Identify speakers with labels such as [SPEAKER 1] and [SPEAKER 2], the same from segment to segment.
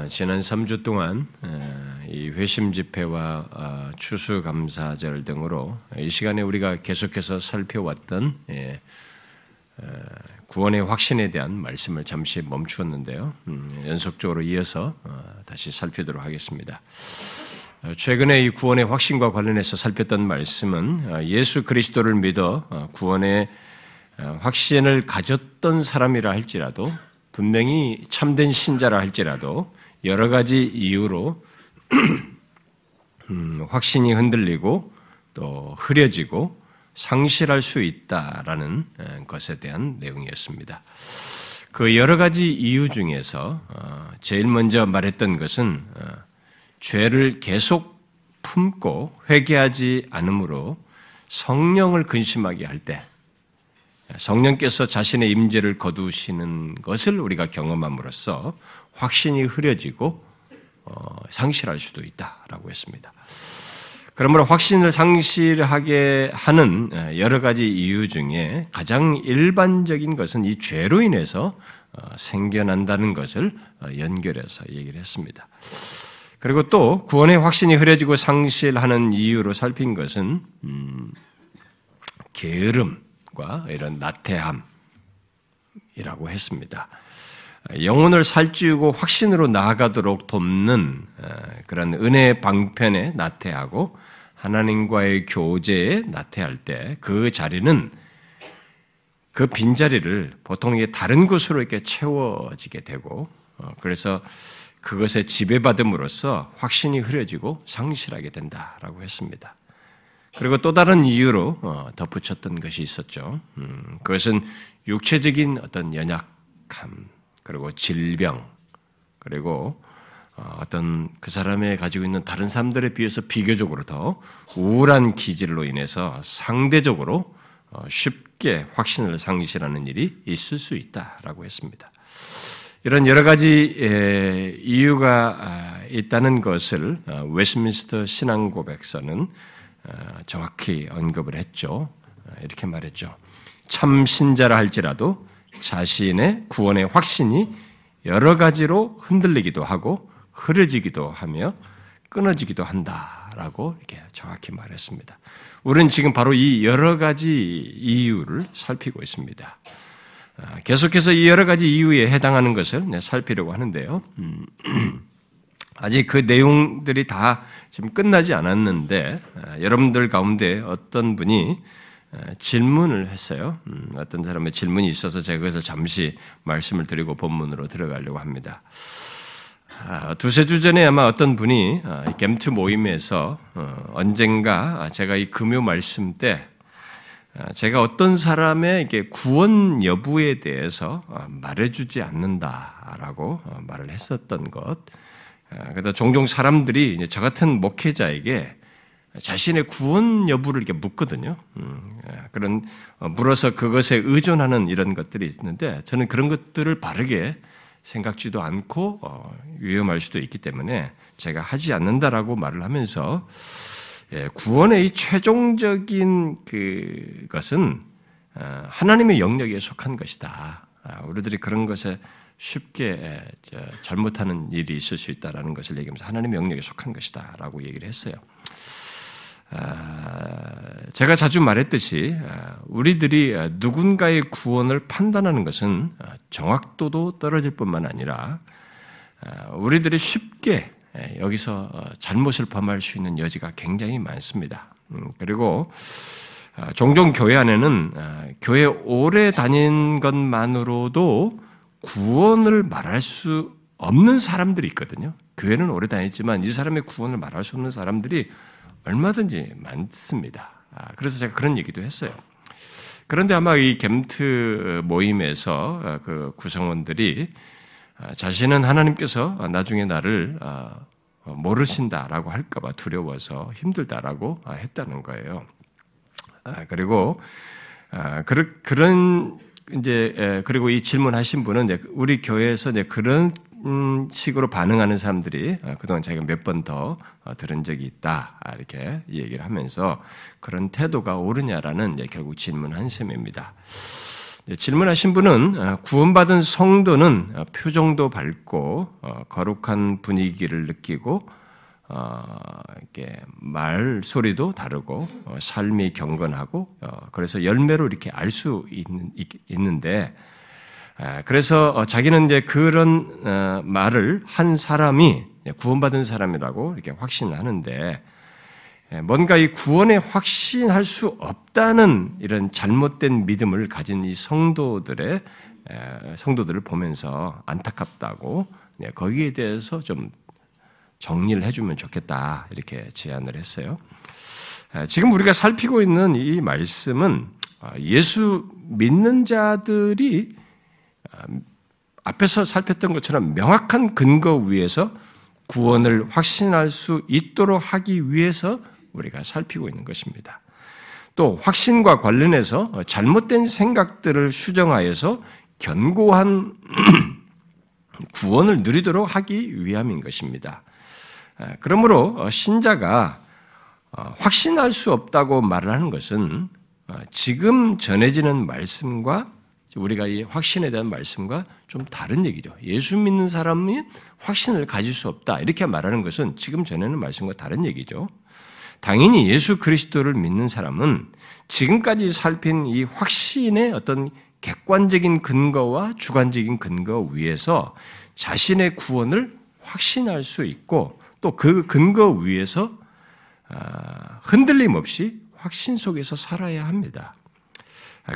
[SPEAKER 1] 어, 지난 3주 동안 이 회심 집회와 어, 추수 감사절 등으로 이 시간에 우리가 계속해서 살펴왔던 예, 구원의 확신에 대한 말씀을 잠시 멈추었는데요. 음, 연속적으로 이어서 어, 다시 살피도록 하겠습니다. 최근에 이 구원의 확신과 관련해서 살폈던 말씀은 예수 그리스도를 믿어 구원의 확신을 가졌던 사람이라 할지라도 분명히 참된 신자라 할지라도 여러 가지 이유로 음, 확신이 흔들리고 또 흐려지고 상실할 수 있다라는 것에 대한 내용이었습니다. 그 여러 가지 이유 중에서 어, 제일 먼저 말했던 것은 어, 죄를 계속 품고 회개하지 않으므로 성령을 근심하게 할 때 성령께서 자신의 임재를 거두시는 것을 우리가 경험함으로써 확신이 흐려지고 어, 상실할 수도 있다라고 했습니다. 그러므로 확신을 상실하게 하는 여러 가지 이유 중에 가장 일반적인 것은 이 죄로 인해서 어, 생겨난다는 것을 어, 연결해서 얘기를 했습니다. 그리고 또 구원의 확신이 흐려지고 상실하는 이유로 살핀 것은 음, 게으름, 과 이런 나태함이라고 했습니다. 영혼을 살찌우고 확신으로 나아가도록 돕는 어, 그런 은혜의 방편에 나태하고 하나님과의 교제에 나태할 때 그 자리는 그 빈자리를 보통 다른 곳으로 이렇게 채워지게 되고 어, 그래서 그것에 지배받음으로써 확신이 흐려지고 상실하게 된다라고 했습니다. 그리고 또 다른 이유로 어, 덧붙였던 것이 있었죠. 음, 그것은 육체적인 어떤 연약함, 그리고 질병, 그리고 어, 어떤 그 사람의 가지고 있는 다른 사람들에 비해서 비교적으로 더 우울한 기질로 인해서 상대적으로 어, 쉽게 확신을 상실하는 일이 있을 수 있다라고 했습니다. 이런 여러 가지 이유가 아, 있다는 것을 웨스민스터 신앙 고백서는 어, 정확히 언급을 했죠. 어, 이렇게 말했죠. 참 신자라 할지라도 자신의 구원의 확신이 여러 가지로 흔들리기도 하고 흐려지기도 하며 끊어지기도 한다라고 이렇게 정확히 말했습니다. 우리는 지금 바로 이 여러 가지 이유를 살피고 있습니다. 어, 계속해서 이 여러 가지 이유에 해당하는 것을 살피려고 하는데요. 음, 아직 그 내용들이 다 지금 끝나지 않았는데 아, 여러분들 가운데 어떤 분이 아, 질문을 했어요. 음, 어떤 사람의 질문이 있어서 제가 그것을 잠시 말씀을 드리고 본문으로 들어가려고 합니다. 아, 두세 주 전에 아마 어떤 분이 겜트 모임에서 어, 언젠가 제가 이 금요 말씀 때 제가 어떤 사람의 구원 여부에 대해서 말해주지 않는다라고 어, 말을 했었던 것, 아, 그래서 종종 사람들이 저 같은 목회자에게 자신의 구원 여부를 이렇게 묻거든요. 음, 아, 그런 어, 물어서 그것에 의존하는 이런 것들이 있는데 저는 그런 것들을 바르게 생각지도 않고 어, 위험할 수도 있기 때문에 제가 하지 않는다라고 말을 하면서 예, 구원의 이 최종적인 그 것은 어, 하나님의 영역에 속한 것이다. 아, 우리들이 그런 것에 쉽게 잘못하는 일이 있을 수 있다라는 것을 얘기하면서 하나님의 영역에 속한 것이다라고 얘기를 했어요. 아, 제가 자주 말했듯이 아, 우리들이 누군가의 구원을 판단하는 것은 정확도도 떨어질 뿐만 아니라 아, 우리들이 쉽게 여기서 어, 잘못을 범할 수 있는 여지가 굉장히 많습니다. 음, 그리고 종종 교회 안에는 교회 오래 다닌 것만으로도 구원을 말할 수 없는 사람들이 있거든요. 교회는 오래 다녔지만 이 사람의 구원을 말할 수 없는 사람들이 얼마든지 많습니다. 아, 그래서 제가 그런 얘기도 했어요. 그런데 아마 이 gem트 모임에서 아, 그 구성원들이 아, 자신은 하나님께서 나중에 나를 모르신다라고 할까봐 두려워서 힘들다라고 했다는 거예요. 그리고 그런 이제 예, 그리고 이 질문하신 분은 우리 교회에서 그런 음, 식으로 반응하는 사람들이 어, 그동안 제가 몇 번 더 들은 적이 있다 아, 이렇게 얘기를 하면서 그런 태도가 옳으냐라는 결국 질문한 셈입니다. 질문하신 분은 어, 구원받은 성도는 어, 표정도 밝고 어, 거룩한 분위기를 느끼고 이렇게 말 소리도 다르고 삶이 경건하고 그래서 열매로 이렇게 알 수 있는데 그래서 자기는 이제 그런 말을 한 사람이 구원받은 사람이라고 이렇게 확신하는데 예, 뭔가 이 구원에 확신할 수 없다는 이런 잘못된 믿음을 가진 이 성도들의 성도들을 보면서 안타깝다고 네, 거기에 대해서 좀 정리를 해주면 좋겠다 이렇게 제안을 했어요. 지금 우리가 살피고 있는 이 말씀은 아, 예수 믿는 자들이 아, 앞에서 살폈던 것처럼 명확한 근거 위에서 구원을 확신할 수 있도록 하기 위해서 우리가 살피고 있는 것입니다. 또 확신과 관련해서 잘못된 생각들을 수정하여서 견고한 구원을 누리도록 하기 위함인 것입니다. 그러므로 신자가 확신할 수 없다고 말을 하는 것은 지금 전해지는 말씀과 우리가 이 확신에 대한 말씀과 좀 다른 얘기죠. 예수 믿는 사람이 확신을 가질 수 없다. 이렇게 말하는 것은 지금 전에는 말씀과 다른 얘기죠. 당연히 예수 그리스도를 믿는 사람은 지금까지 살핀 이 확신의 어떤 객관적인 근거와 주관적인 근거 위에서 자신의 구원을 확신할 수 있고 또 그 근거 위에서 아, 흔들림 없이 확신 속에서 살아야 합니다.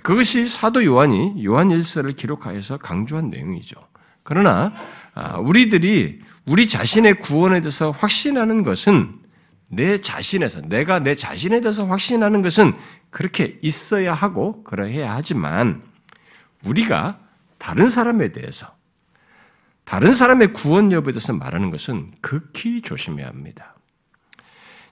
[SPEAKER 1] 그것이 사도 요한이 요한 일서를 기록하여서 강조한 내용이죠. 그러나 아, 우리들이 우리 자신의 구원에 대해서 확신하는 것은 내 자신에서 내가 내 자신에 대해서 확신하는 것은 그렇게 있어야 하고 그러해야 하지만 우리가 다른 사람에 대해서 다른 사람의 구원 여부에 대해서 말하는 것은 극히 조심해야 합니다.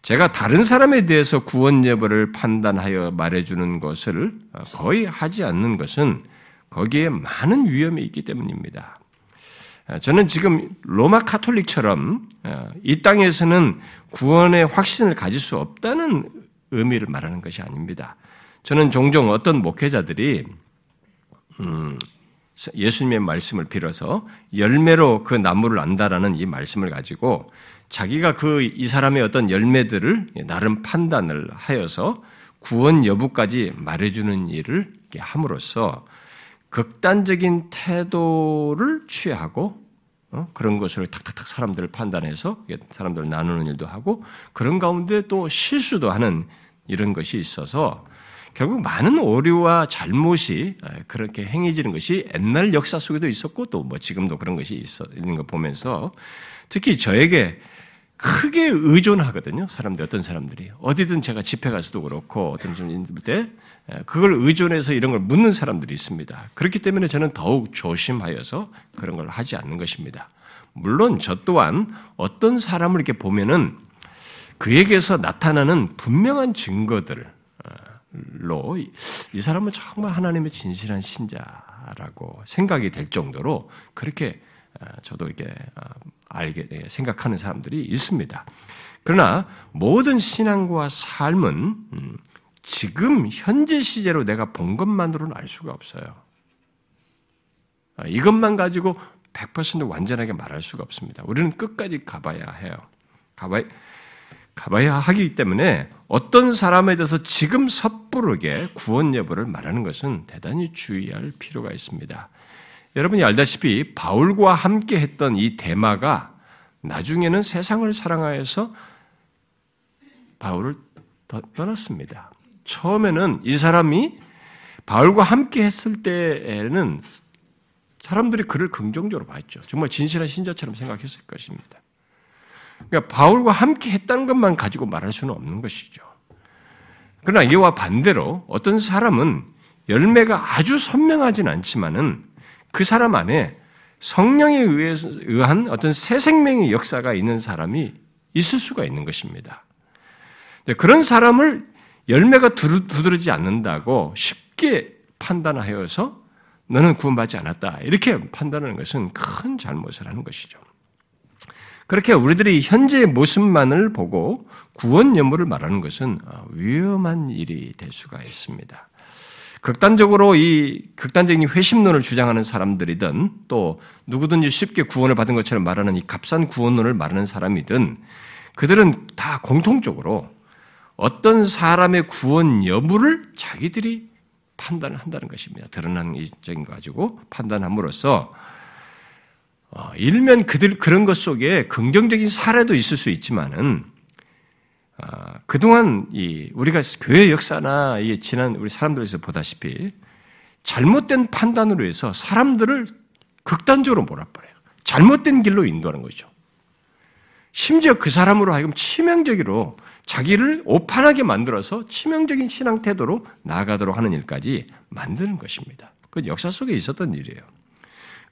[SPEAKER 1] 제가 다른 사람에 대해서 구원 여부를 판단하여 말해주는 것을 거의 하지 않는 것은 거기에 많은 위험이 있기 때문입니다. 저는 지금 로마 카톨릭처럼 이 땅에서는 구원의 확신을 가질 수 없다는 의미를 말하는 것이 아닙니다. 저는 종종 어떤 목회자들이 음, 예수님의 말씀을 빌어서 열매로 그 나무를 안다라는 이 말씀을 가지고 자기가 그 이 사람의 어떤 열매들을 나름 판단을 하여서 구원 여부까지 말해주는 일을 함으로써 극단적인 태도를 취하고 어? 그런 것으로 탁탁탁 사람들을 판단해서 사람들을 나누는 일도 하고 그런 가운데 또 실수도 하는 이런 것이 있어서 결국 많은 오류와 잘못이 그렇게 행해지는 것이 옛날 역사 속에도 있었고 또 뭐 지금도 그런 것이 있어 있는 거 보면서 특히 저에게 크게 의존하거든요. 사람들 어떤 사람들이 어디든 제가 집회 가서도 그렇고 어떤 좀때 그걸 의존해서 이런 걸 묻는 사람들이 있습니다. 그렇기 때문에 저는 더욱 조심하여서 그런 걸 하지 않는 것입니다. 물론 저 또한 어떤 사람을 이렇게 보면은 그에게서 나타나는 분명한 증거들로 이 사람은 정말 하나님의 진실한 신자라고 생각이 될 정도로 그렇게 저도 이렇게 알게 생각하는 사람들이 있습니다. 그러나 모든 신앙과 삶은 음, 지금 현재 시제로 내가 본 것만으로는 알 수가 없어요. 아, 이것만 가지고 100% 완전하게 말할 수가 없습니다. 우리는 끝까지 가봐야 해요. 가봐야, 가봐야 하기 때문에 어떤 사람에 대해서 지금 섣부르게 구원 여부를 말하는 것은 대단히 주의할 필요가 있습니다. 여러분이 알다시피 바울과 함께 했던 이 대마가 나중에는 세상을 사랑하여서 바울을 떠났습니다. 처음에는 이 사람이 바울과 함께 했을 때에는 사람들이 그를 긍정적으로 봤죠. 정말 진실한 신자처럼 생각했을 것입니다. 그러니까 바울과 함께 했다는 것만 가지고 말할 수는 없는 것이죠. 그러나 이와 반대로 어떤 사람은 열매가 아주 선명하진 않지만은 그 사람 안에 성령에 의한 어떤 새 생명의 역사가 있는 사람이 있을 수가 있는 것입니다. 그런 사람을 열매가 두드러지 않는다고 쉽게 판단하여서 너는 구원받지 않았다. 이렇게 판단하는 것은 큰 잘못을 하는 것이죠. 그렇게 우리들이 현재의 모습만을 보고 구원 연무를 말하는 것은 위험한 일이 될 수가 있습니다. 극단적으로 이 극단적인 회심론을 주장하는 사람들이든 또 누구든지 쉽게 구원을 받은 것처럼 말하는 이 값싼 구원론을 말하는 사람이든 그들은 다 공통적으로 어떤 사람의 구원 여부를 자기들이 판단을 한다는 것입니다. 드러난 이적인 가지고 판단함으로써 어, 일면 그들 그런 것 속에 긍정적인 사례도 있을 수 있지만은 어, 그동안 이 우리가 교회 역사나 이 지난 우리 사람들에서 보다시피 잘못된 판단으로 해서 사람들을 극단적으로 몰아버려요. 잘못된 길로 인도하는 거죠. 심지어 그 사람으로 하여금 치명적으로 자기를 오판하게 만들어서 치명적인 신앙 태도로 나아가도록 하는 일까지 만드는 것입니다. 그건 역사 속에 있었던 일이에요.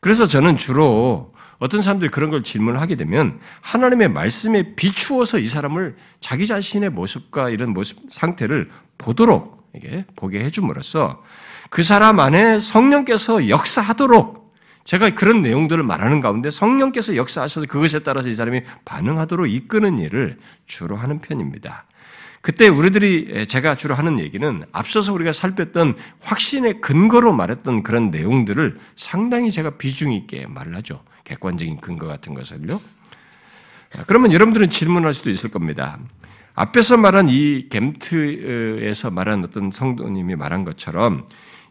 [SPEAKER 1] 그래서 저는 주로 어떤 사람들이 그런 걸 질문하게 되면 하나님의 말씀에 비추어서 이 사람을 자기 자신의 모습과 이런 모습 상태를 보도록 이게 보게 해줌으로써 그 사람 안에 성령께서 역사하도록 제가 그런 내용들을 말하는 가운데 성령께서 역사하셔서 그것에 따라서 이 사람이 반응하도록 이끄는 일을 주로 하는 편입니다. 그때 우리들이 제가 주로 하는 얘기는 앞서서 우리가 살폈던 확신의 근거로 말했던 그런 내용들을 상당히 제가 비중 있게 말을 하죠. 객관적인 근거 같은 것을요. 그러면 여러분들은 질문할 수도 있을 겁니다. 앞에서 말한 이 겜트에서 말한 어떤 성도님이 말한 것처럼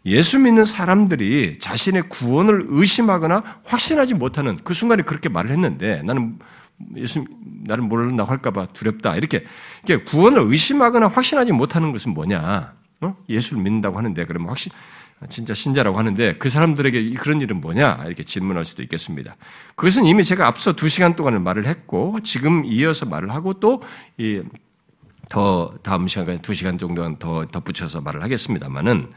[SPEAKER 1] 예수 믿는 사람들이 자신의 구원을 의심하거나 확신하지 못하는 그 순간에 그렇게 말을 했는데 나는 예수 나를 모른다 할까봐 두렵다 이렇게 구원을 의심하거나 확신하지 못하는 것은 뭐냐? 어? 예수를 믿는다고 하는데 그러면 확신 진짜 신자라고 하는데 그 사람들에게 그런 일은 뭐냐 이렇게 질문할 수도 있겠습니다. 그것은 이미 제가 앞서 두 시간 동안을 말을 했고 지금 이어서 말을 하고 또 이 더 다음 시간까지 두 시간 정도는 더 덧붙여서 말을 하겠습니다만은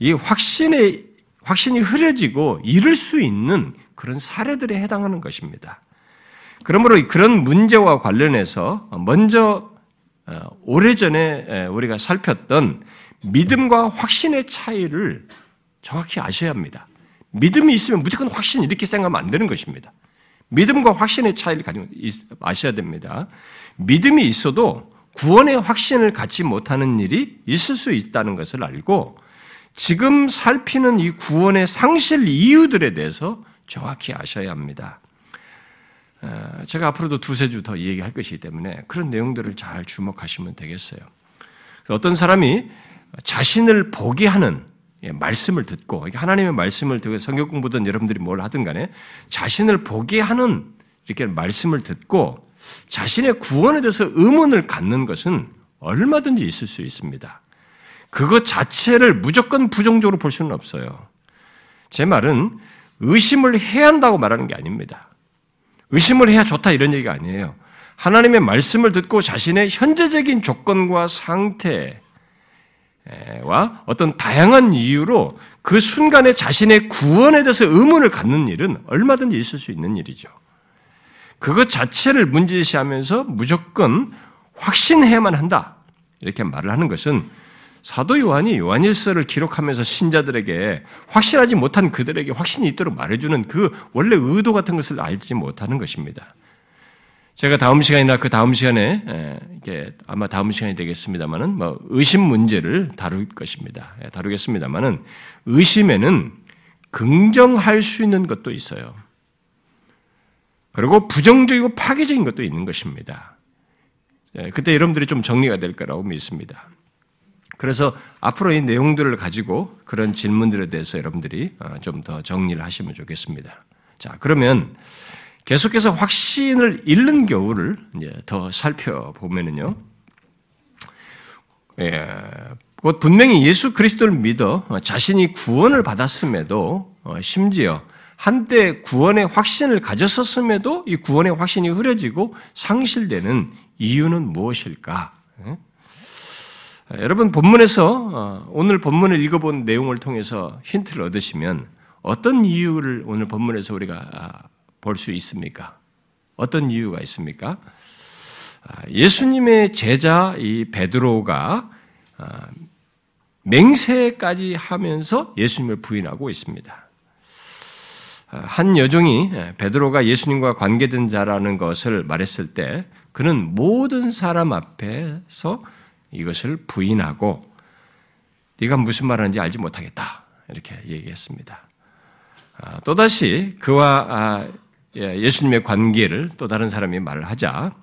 [SPEAKER 1] 이 확신의 확신이 흐려지고 이룰 수 있는 그런 사례들에 해당하는 것입니다. 그러므로 그런 문제와 관련해서 먼저 어, 오래전에 우리가 살폈던 믿음과 확신의 차이를 정확히 아셔야 합니다. 믿음이 있으면 무조건 확신 이렇게 생각하면 안 되는 것입니다. 믿음과 확신의 차이를 가지고 아셔야 됩니다. 믿음이 있어도 구원의 확신을 갖지 못하는 일이 있을 수 있다는 것을 알고 지금 살피는 이 구원의 상실 이유들에 대해서 정확히 아셔야 합니다. 어, 제가 앞으로도 두세 주 더 얘기할 것이기 때문에 그런 내용들을 잘 주목하시면 되겠어요. 어떤 사람이 자신을 보게 하는 예, 말씀을 듣고 하나님의 말씀을 듣고 성경 공부든 여러분들이 뭘 하든 간에 자신을 보게 하는 이렇게 말씀을 듣고 자신의 구원에 대해서 의문을 갖는 것은 얼마든지 있을 수 있습니다. 그것 자체를 무조건 부정적으로 볼 수는 없어요. 제 말은 의심을 해야 한다고 말하는 게 아닙니다. 의심을 해야 좋다 이런 얘기가 아니에요. 하나님의 말씀을 듣고 자신의 현재적인 조건과 상태 와 어떤 다양한 이유로 그 순간에 자신의 구원에 대해서 의문을 갖는 일은 얼마든지 있을 수 있는 일이죠. 그것 자체를 문제시하면서 무조건 확신해야만 한다. 이렇게 말을 하는 것은 사도 요한이 요한일서를 기록하면서 신자들에게 확신하지 못한 그들에게 확신이 있도록 말해주는 그 원래 의도 같은 것을 알지 못하는 것입니다. 제가 다음 시간이나 그 다음 시간에 이게 아마 다음 시간이 되겠습니다만은 뭐 의심 문제를 다룰 것입니다. 예, 다루겠습니다만은 의심에는 긍정할 수 있는 것도 있어요. 그리고 부정적이고 파괴적인 것도 있는 것입니다. 예, 그때 여러분들이 좀 정리가 될 거라고 믿습니다. 그래서 앞으로 이 내용들을 가지고 그런 질문들에 대해서 여러분들이 어, 좀더 정리를 하시면 좋겠습니다. 자, 그러면 계속해서 확신을 잃는 경우를 더 살펴보면은요. 예, 곧 분명히 예수 그리스도를 믿어 자신이 구원을 받았음에도 어, 심지어 한때 구원의 확신을 가졌었음에도 이 구원의 확신이 흐려지고 상실되는 이유는 무엇일까? 예? 여러분 본문에서 어, 오늘 본문을 읽어본 내용을 통해서 힌트를 얻으시면 어떤 이유를 오늘 본문에서 우리가 아, 볼 수 있습니까? 어떤 이유가 있습니까? 아, 예수님의 제자 이 베드로가 아, 맹세까지 하면서 예수님을 부인하고 있습니다. 한 여종이 베드로가 예수님과 관계된 자라는 것을 말했을 때 그는 모든 사람 앞에서 이것을 부인하고 네가 무슨 말하는지 알지 못하겠다. 이렇게 얘기했습니다. 아, 또다시 그와 아, 예, 예수님의 관계를 또 다른 사람이 말을 하자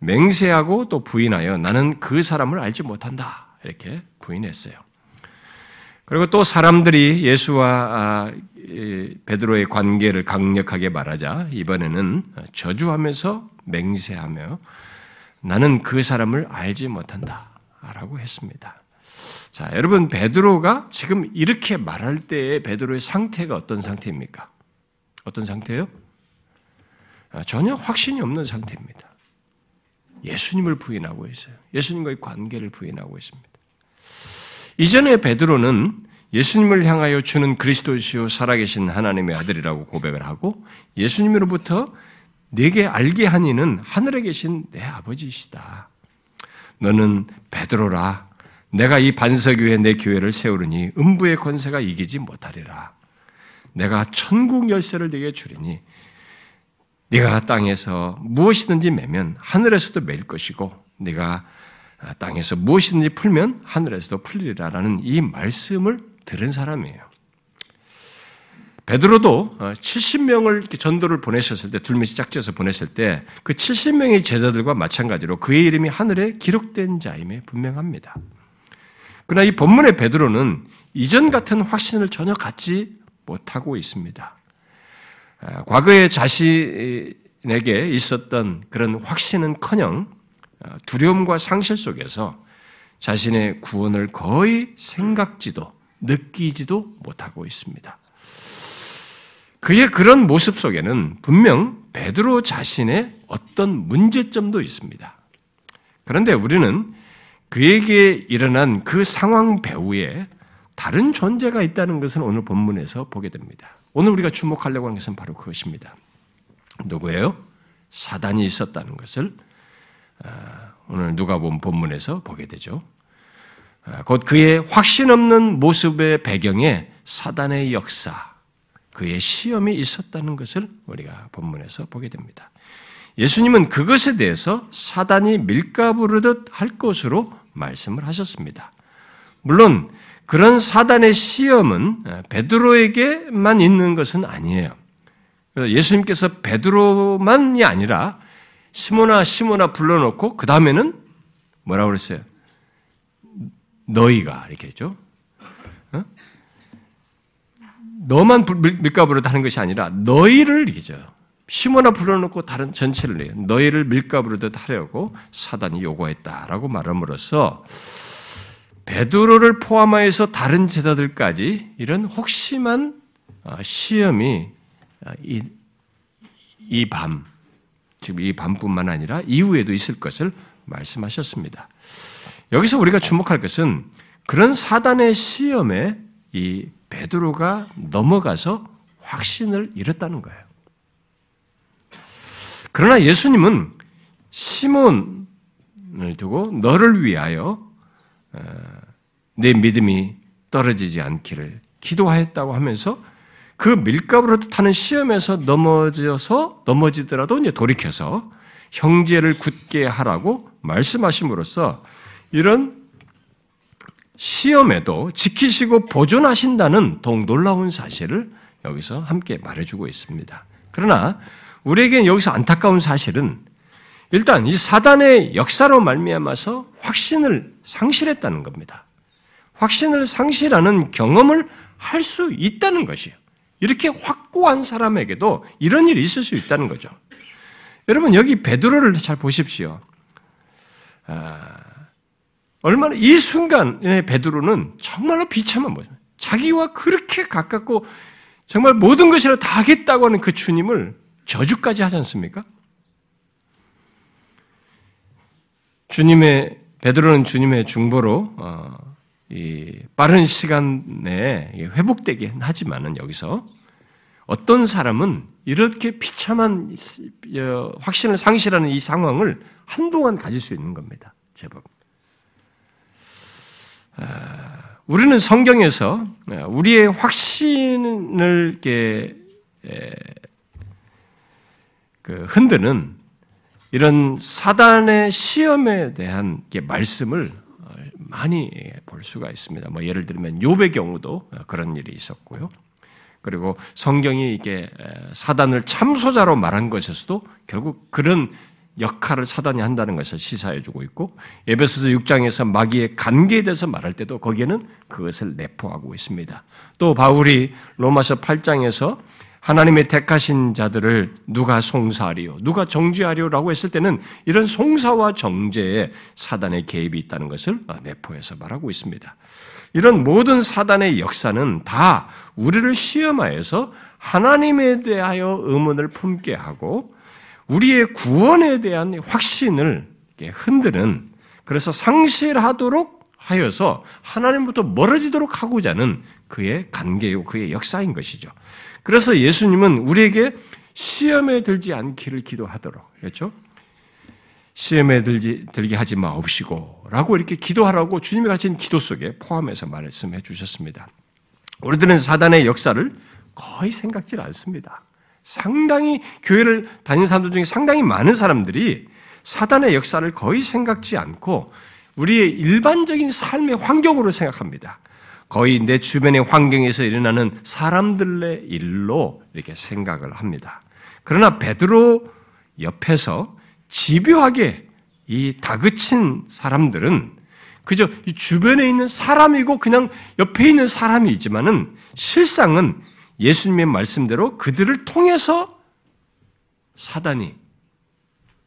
[SPEAKER 1] 맹세하고 또 부인하여 나는 그 사람을 알지 못한다. 이렇게 부인했어요. 그리고 또 사람들이 예수와 아, 베드로의 관계를 강력하게 말하자 이번에는 저주하면서 맹세하며 나는 그 사람을 알지 못한다라고 했습니다. 자, 여러분 베드로가 지금 이렇게 말할 때의 베드로의 상태가 어떤 상태입니까? 어떤 상태요 아, 전혀 확신이 없는 상태입니다. 예수님을 부인하고 있어요. 예수님과의 관계를 부인하고 있습니다. 이전에 베드로는 예수님을 향하여 주는 그리스도시요 살아계신 하나님의 아들이라고 고백을 하고 예수님으로부터 내게 알게 한 이는 하늘에 계신 내 아버지이시다. 너는 베드로라. 내가 이 반석 위에 내 교회를 세우르니 음부의 권세가 이기지 못하리라. 내가 천국 열쇠를 네게 주리니 네가 땅에서 무엇이든지 매면 하늘에서도 맬 것이고 네가 땅에서 무엇이든지 풀면 하늘에서도 풀리리라라는 이 말씀을 들은 사람이에요. 베드로도 70명을 어, 전도를 보내셨을 때, 둘셋이 짝지어서 보냈을 때, 그 70명의 제자들과 마찬가지로 그의 이름이 하늘에 기록된 자임에 분명합니다. 그러나 이 본문의 베드로는 이전 같은 확신을 전혀 갖지 못하고 있습니다. 아, 과거에 자신에게 있었던 그런 확신은 커녕 어, 두려움과 상실 속에서 자신의 구원을 거의 생각지도 느끼지도 못하고 있습니다. 그의 그런 모습 속에는 분명 베드로 자신의 어떤 문제점도 있습니다. 그런데 우리는 그에게 일어난 그 상황 배후에 다른 존재가 있다는 것은 오늘 본문에서 보게 됩니다. 오늘 우리가 주목하려고 하는 것은 바로 그것입니다. 누구예요? 사단이 있었다는 것을 아, 오늘 누가 본 본문에서 보게 되죠. 아, 곧 그의 확신 없는 모습의 배경에 사단의 역사, 그의 시험이 있었다는 것을 우리가 본문에서 보게 됩니다. 예수님은 그것에 대해서 사단이 밀가부르듯 할 것으로 말씀을 하셨습니다. 물론 그런 사단의 시험은 베드로에게만 있는 것은 아니에요. 예수님께서 베드로만이 아니라 시모나 시모나 불러놓고 그 다음에는 뭐라고 그랬어요? 너희가 이렇게 했죠. 어? 너만 밀가부로 하는 것이 아니라 너희를 이기죠. 시모나 불러놓고 다른 전체를. 너희를 밀가부르듯 하려고 사단이 요구했다라고 말함으로써 베드로를 포함하여서 다른 제자들까지 이런 혹심한 어, 시험이 어, 이 밤, 지금 이 밤뿐만 아니라 이후에도 있을 것을 말씀하셨습니다. 여기서 우리가 주목할 것은 그런 사단의 시험에 이 베드로가 넘어가서 확신을 잃었다는 거예요. 그러나 예수님은 시몬을 두고 너를 위하여 어, 내 믿음이 떨어지지 않기를 기도하였다고 하면서 그 밀가루로 타는 시험에서 넘어져서 넘어지더라도 이제 돌이켜서 형제를 굳게 하라고 말씀하심으로써 이런 시험에도 지키시고 보존하신다는 더욱 놀라운 사실을 여기서 함께 말해주고 있습니다. 그러나 우리에겐 여기서 안타까운 사실은 일단 이 사단의 역사로 말미암아서 확신을 상실했다는 겁니다. 확신을 상실하는 경험을 할 수 있다는 것이에요. 이렇게 확고한 사람에게도 이런 일이 있을 수 있다는 거죠. 여러분 여기 베드로를 잘 보십시오. 아, 얼마나 이 순간에 베드로는 정말로 비참한 모습. 자기와 그렇게 가깝고 정말 모든 것이라 다 하겠다고 하는 그 주님을 저주까지 하지 않습니까? 주님의 베드로는 주님의 중보로 어, 이 빠른 시간 내에 회복되긴 하지만은 여기서 어떤 사람은 이렇게 비참한 어, 확신을 상실하는 이 상황을 한동안 가질 수 있는 겁니다. 제법. 아, 우리는 성경에서 우리의 확신을 이렇게 그 흔드는 이런 사단의 시험에 대한 말씀을 어, 많이 볼 수가 있습니다. 뭐 예를 들면 욥의 경우도 그런 일이 있었고요. 그리고 성경이 이게 사단을 참소자로 말한 것에서도 결국 그런 역할을 사단이 한다는 것을 시사해주고 있고 에베소서 6장에서 마귀의 관계에 대해서 말할 때도 거기에는 그것을 내포하고 있습니다. 또 바울이 로마서 8장에서 하나님의 택하신 자들을 누가 송사하리요, 누가 정죄하리요라고 했을 때는 이런 송사와 정죄에 사단의 개입이 있다는 것을 내포해서 말하고 있습니다. 이런 모든 사단의 역사는 다 우리를 시험하여서 하나님에 대하여 의문을 품게 하고 우리의 구원에 대한 확신을 흔드는 그래서 상실하도록 하여서 하나님부터 멀어지도록 하고자 하는 그의 관계요 그의 역사인 것이죠. 그래서 예수님은 우리에게 시험에 들지 않기를 기도하도록 그렇죠? 시험에 들지, 들게 하지 마옵시고 라고 이렇게 기도하라고 주님이 가르친 기도 속에 포함해서 말씀해 주셨습니다. 우리들은 사단의 역사를 거의 생각지 않습니다. 상당히 교회를 다니는 사람들 중에 상당히 많은 사람들이 사단의 역사를 거의 생각지 않고 우리의 일반적인 삶의 환경으로 생각합니다. 거의 내 주변의 환경에서 일어나는 사람들의 일로 이렇게 생각을 합니다. 그러나 베드로 옆에서 집요하게 이 다그친 사람들은 그저 주변에 있는 사람이고 그냥 옆에 있는 사람이지만은 실상은 예수님의 말씀대로 그들을 통해서 사단이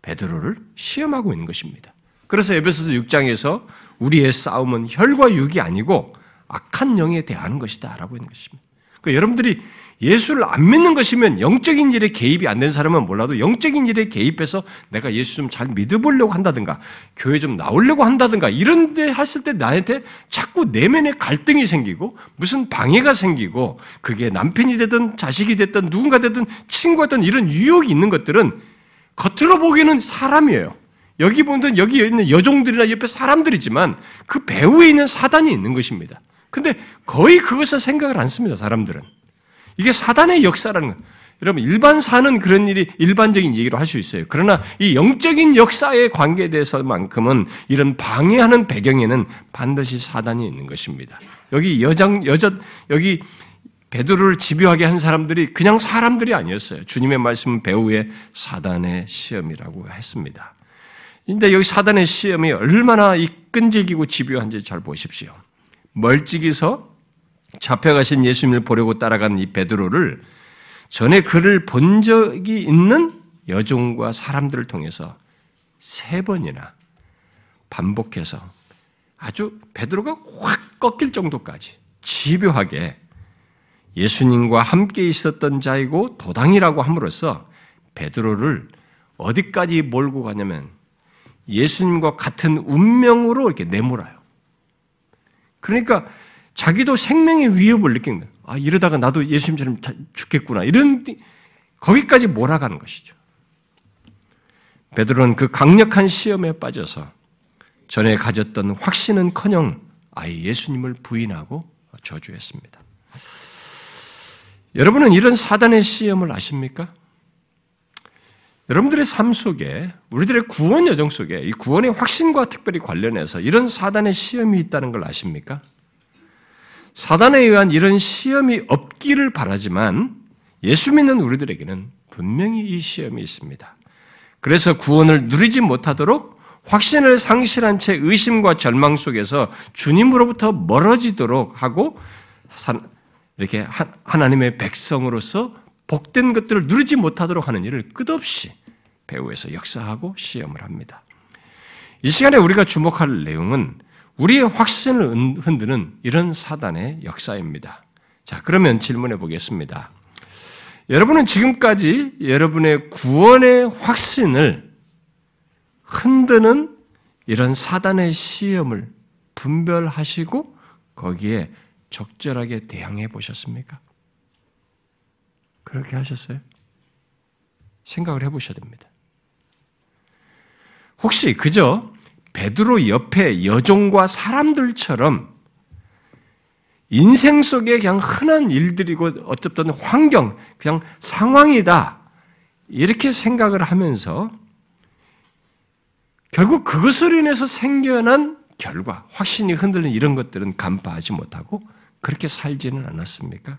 [SPEAKER 1] 베드로를 시험하고 있는 것입니다. 그래서 에베소서 6장에서 우리의 싸움은 혈과 육이 아니고 악한 영에 대한 것이다 라고 있는 것입니다. 그러니까 여러분들이 예수를 안 믿는 것이면 영적인 일에 개입이 안 된 사람은 몰라도 영적인 일에 개입해서 내가 예수 좀 잘 믿어보려고 한다든가 교회 좀 나오려고 한다든가 이런 데 했을 때 나한테 자꾸 내면에 갈등이 생기고 무슨 방해가 생기고 그게 남편이 되든 자식이 됐든 누군가 되든 친구가 되든 이런 유혹이 있는 것들은 겉으로 보기에는 사람이에요. 여기 보면 여기 있는 여종들이나 옆에 사람들이지만 그 배후에 있는 사단이 있는 것입니다. 근데 거의 그것을 생각을 안 씁니다, 사람들은. 이게 사단의 역사라는 것. 여러분, 일반 사는 그런 일이 일반적인 얘기로 할 수 있어요. 그러나 이 영적인 역사의 관계에 대해서만큼은 이런 방해하는 배경에는 반드시 사단이 있는 것입니다. 여기 여장, 여자, 여기 베드로를 집요하게 한 사람들이 그냥 사람들이 아니었어요. 주님의 말씀은 배후에 사단의 시험이라고 했습니다. 근데 여기 사단의 시험이 얼마나 이 끈질기고 집요한지 잘 보십시오. 멀찍이서 잡혀가신 예수님을 보려고 따라간 이 베드로를 전에 그를 본 적이 있는 여종과 사람들을 통해서 세 번이나 반복해서 아주 베드로가 확 꺾일 정도까지 집요하게 예수님과 함께 있었던 자이고 도당이라고 함으로써 베드로를 어디까지 몰고 가냐면 예수님과 같은 운명으로 이렇게 내몰아요. 그러니까 자기도 생명의 위협을 거예요. 아, 이러다가 나도 예수님처럼 죽겠구나. 이런, 거기까지 몰아가는 것이죠. 베드로는 그 강력한 시험에 빠져서 전에 가졌던 확신은 커녕 아예 예수님을 부인하고 저주했습니다. 여러분은 이런 사단의 시험을 아십니까? 여러분들의 삶 속에 우리들의 구원 여정 속에 이 구원의 확신과 특별히 관련해서 이런 사단의 시험이 있다는 걸 아십니까? 사단에 의한 이런 시험이 없기를 바라지만 예수 믿는 우리들에게는 분명히 이 시험이 있습니다. 그래서 구원을 누리지 못하도록 확신을 상실한 채 의심과 절망 속에서 주님으로부터 멀어지도록 하고 이렇게 하나님의 백성으로서 복된 것들을 누리지 못하도록 하는 일을 끝없이 배후에서 역사하고 시험을 합니다. 이 시간에 우리가 주목할 내용은 우리의 확신을 흔드는 이런 사단의 역사입니다. 자, 그러면 질문해 보겠습니다. 여러분은 지금까지 여러분의 구원의 확신을 흔드는 이런 사단의 시험을 분별하시고 거기에 적절하게 대항해 보셨습니까? 그렇게 하셨어요? 생각을 해 보셔야 됩니다. 혹시 그저 베드로 옆에 여종과 사람들처럼 인생 속에 그냥 흔한 일들이고 어쨌든 환경, 그냥 상황이다. 이렇게 생각을 하면서 결국 그것으로 인해서 생겨난 결과, 확신이 흔들리는 이런 것들은 간파하지 못하고 그렇게 살지는 않았습니까?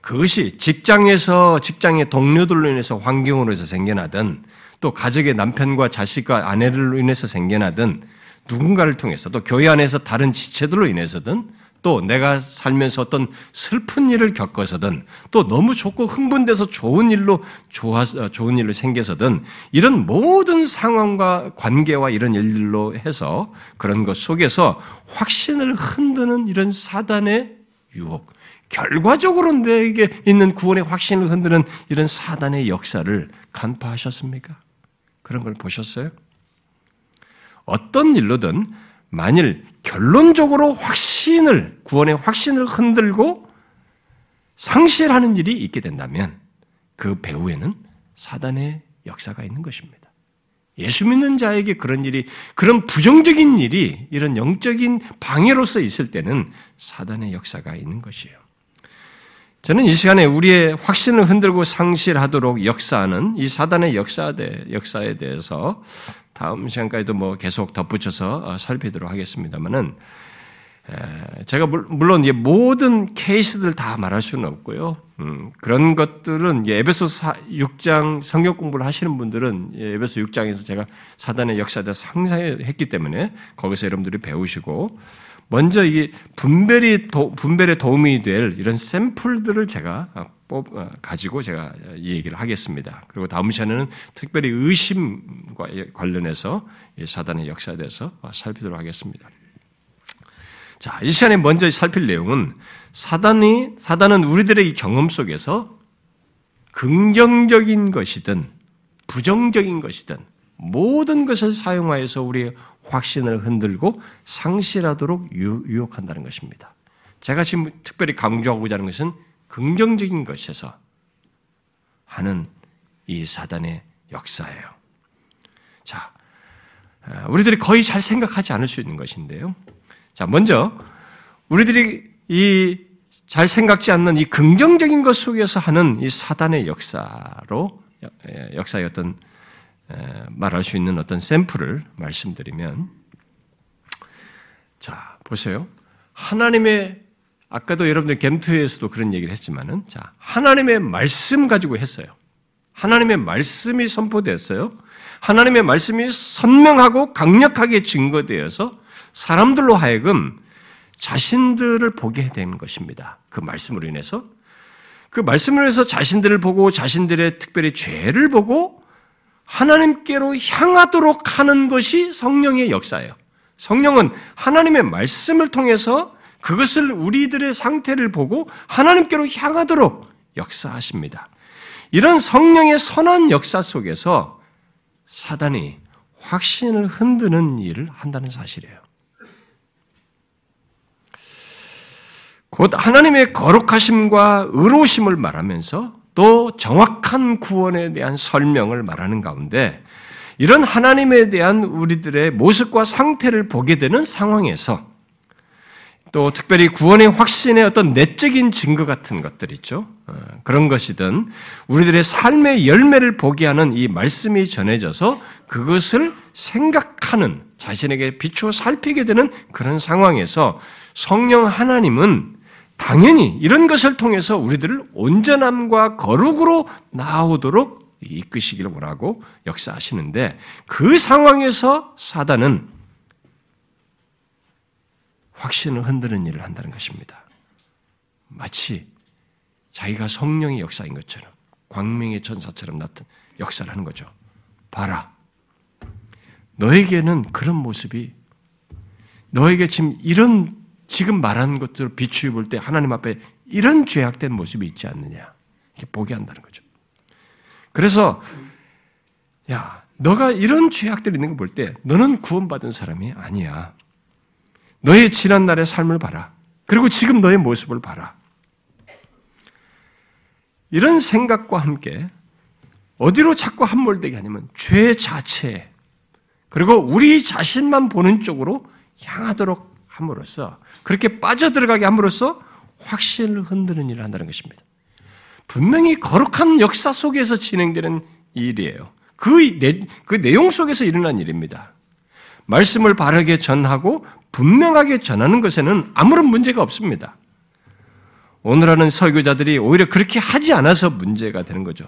[SPEAKER 1] 그것이 직장에서 직장의 동료들로 인해서 환경으로 해서 생겨나든 또 가족의 남편과 자식과 아내들로 인해서 생겨나든 누군가를 통해서 또 교회 안에서 다른 지체들로 인해서든 또 내가 살면서 어떤 슬픈 일을 겪어서든 또 너무 좋고 흥분돼서 좋은 일로 좋아 좋은 일로 생겨서든 이런 모든 상황과 관계와 이런 일들로 해서 그런 것 속에서 확신을 흔드는 이런 사단의 유혹, 결과적으로 내게 있는 구원의 확신을 흔드는 이런 사단의 역사를 간파하셨습니까? 그런 걸 보셨어요? 어떤 일로든 만일 결론적으로 확신을, 구원의 확신을 흔들고 상실하는 일이 있게 된다면 그 배후에는 사단의 역사가 있는 것입니다. 예수 믿는 자에게 그런 일이, 그런 부정적인 일이 이런 영적인 방해로서 있을 때는 사단의 역사가 있는 것이에요. 저는 이 시간에 우리의 확신을 흔들고 상실하도록 역사하는 이 사단의 역사에 대해서 다음 시간까지도 뭐 계속 덧붙여서 어, 살피도록 하겠습니다만은 제가 물론 모든 케이스들 다 말할 수는 없고요. 음, 그런 것들은 에베소 6장 성경 공부를 하시는 분들은 에베소 6장에서 제가 사단의 역사에 대해서 상상했기 때문에 거기서 여러분들이 배우시고 먼저 이 분별이 도, 분별에 도움이 될 이런 샘플들을 제가 뽑, 어, 가지고 제가 이 얘기를 하겠습니다. 그리고 다음 시간에는 특별히 의심과 관련해서 사단의 역사에 대해서 살피도록 하겠습니다. 자, 이 시간에 먼저 살필 내용은 사단이, 사단은 우리들의 경험 속에서 긍정적인 것이든 부정적인 것이든 모든 것을 사용하여서 우리의 확신을 흔들고 상실하도록 유혹한다는 것입니다. 제가 지금 특별히 강조하고자 하는 것은 긍정적인 것에서 하는 이 사단의 역사예요. 자, 아, 우리들이 거의 잘 생각하지 않을 수 있는 것인데요. 자, 먼저 우리들이 이 잘 생각지 않는 이 긍정적인 것 속에서 하는 이 사단의 역사로 역사의 어떤 말할 수 있는 어떤 샘플을 말씀드리면 자, 보세요. 하나님의 아까도 여러분들 겜트에서도 그런 얘기를 했지만은 자, 하나님의 말씀 가지고 했어요. 하나님의 말씀이 선포됐어요. 하나님의 말씀이 선명하고 강력하게 증거되어서 사람들로 하여금 자신들을 보게 된 것입니다. 그 말씀으로 인해서 그 말씀으로 해서 자신들을 보고 자신들의 특별히 죄를 보고 하나님께로 향하도록 하는 것이 성령의 역사예요. 성령은 하나님의 말씀을 통해서 그것을 우리들의 상태를 보고 하나님께로 향하도록 역사하십니다. 이런 성령의 선한 역사 속에서 사단이 확신을 흔드는 일을 한다는 사실이에요. 곧 하나님의 거룩하심과 의로우심을 말하면서 또 정확한 구원에 대한 설명을 말하는 가운데 이런 하나님에 대한 우리들의 모습과 상태를 보게 되는 상황에서 또 특별히 구원의 확신의 어떤 내적인 증거 같은 것들 있죠. 어, 그런 것이든 우리들의 삶의 열매를 보게 하는 이 말씀이 전해져서 그것을 생각하는 자신에게 비추어 살피게 되는 그런 상황에서 성령 하나님은 당연히 이런 것을 통해서 우리들을 온전함과 거룩으로 나오도록 이끄시기를 원하고 역사하시는데 그 상황에서 사단은 확신을 흔드는 일을 한다는 것입니다. 마치 자기가 성령의 역사인 것처럼 광명의 전사처럼 나타난 역사를 하는 거죠. 봐라. 너에게는 그런 모습이 너에게 지금 이런 지금 말하는 것들을 비추어 볼 때 하나님 앞에 이런 죄악된 모습이 있지 않느냐. 이렇게 보게 한다는 거죠. 그래서 야, 너가 이런 죄악들이 있는 거볼때 너는 구원받은 사람이 아니야. 너의 지난 날의 삶을 봐라. 그리고 지금 너의 모습을 봐라. 이런 생각과 함께 어디로 자꾸 함몰되게 하냐면 죄 자체 그리고 우리 자신만 보는 쪽으로 향하도록 함으로써 그렇게 빠져들어가게 함으로써 확신을 흔드는 일을 한다는 것입니다. 분명히 거룩한 역사 속에서 진행되는 일이에요. 그, 내, 그 내용 속에서 일어난 일입니다. 말씀을 바르게 전하고 분명하게 전하는 것에는 아무런 문제가 없습니다. 오늘 하는 설교자들이 오히려 그렇게 하지 않아서 문제가 되는 거죠.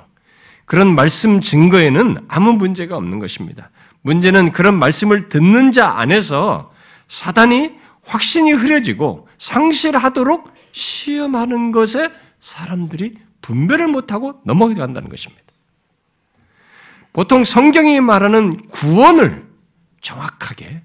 [SPEAKER 1] 그런 말씀 증거에는 아무 문제가 없는 것입니다. 문제는 그런 말씀을 듣는 자 안에서 사단이 확신이 흐려지고 상실하도록 시험하는 것에 사람들이 분별을 못하고 넘어간다는 것입니다. 보통 성경이 말하는 구원을 정확하게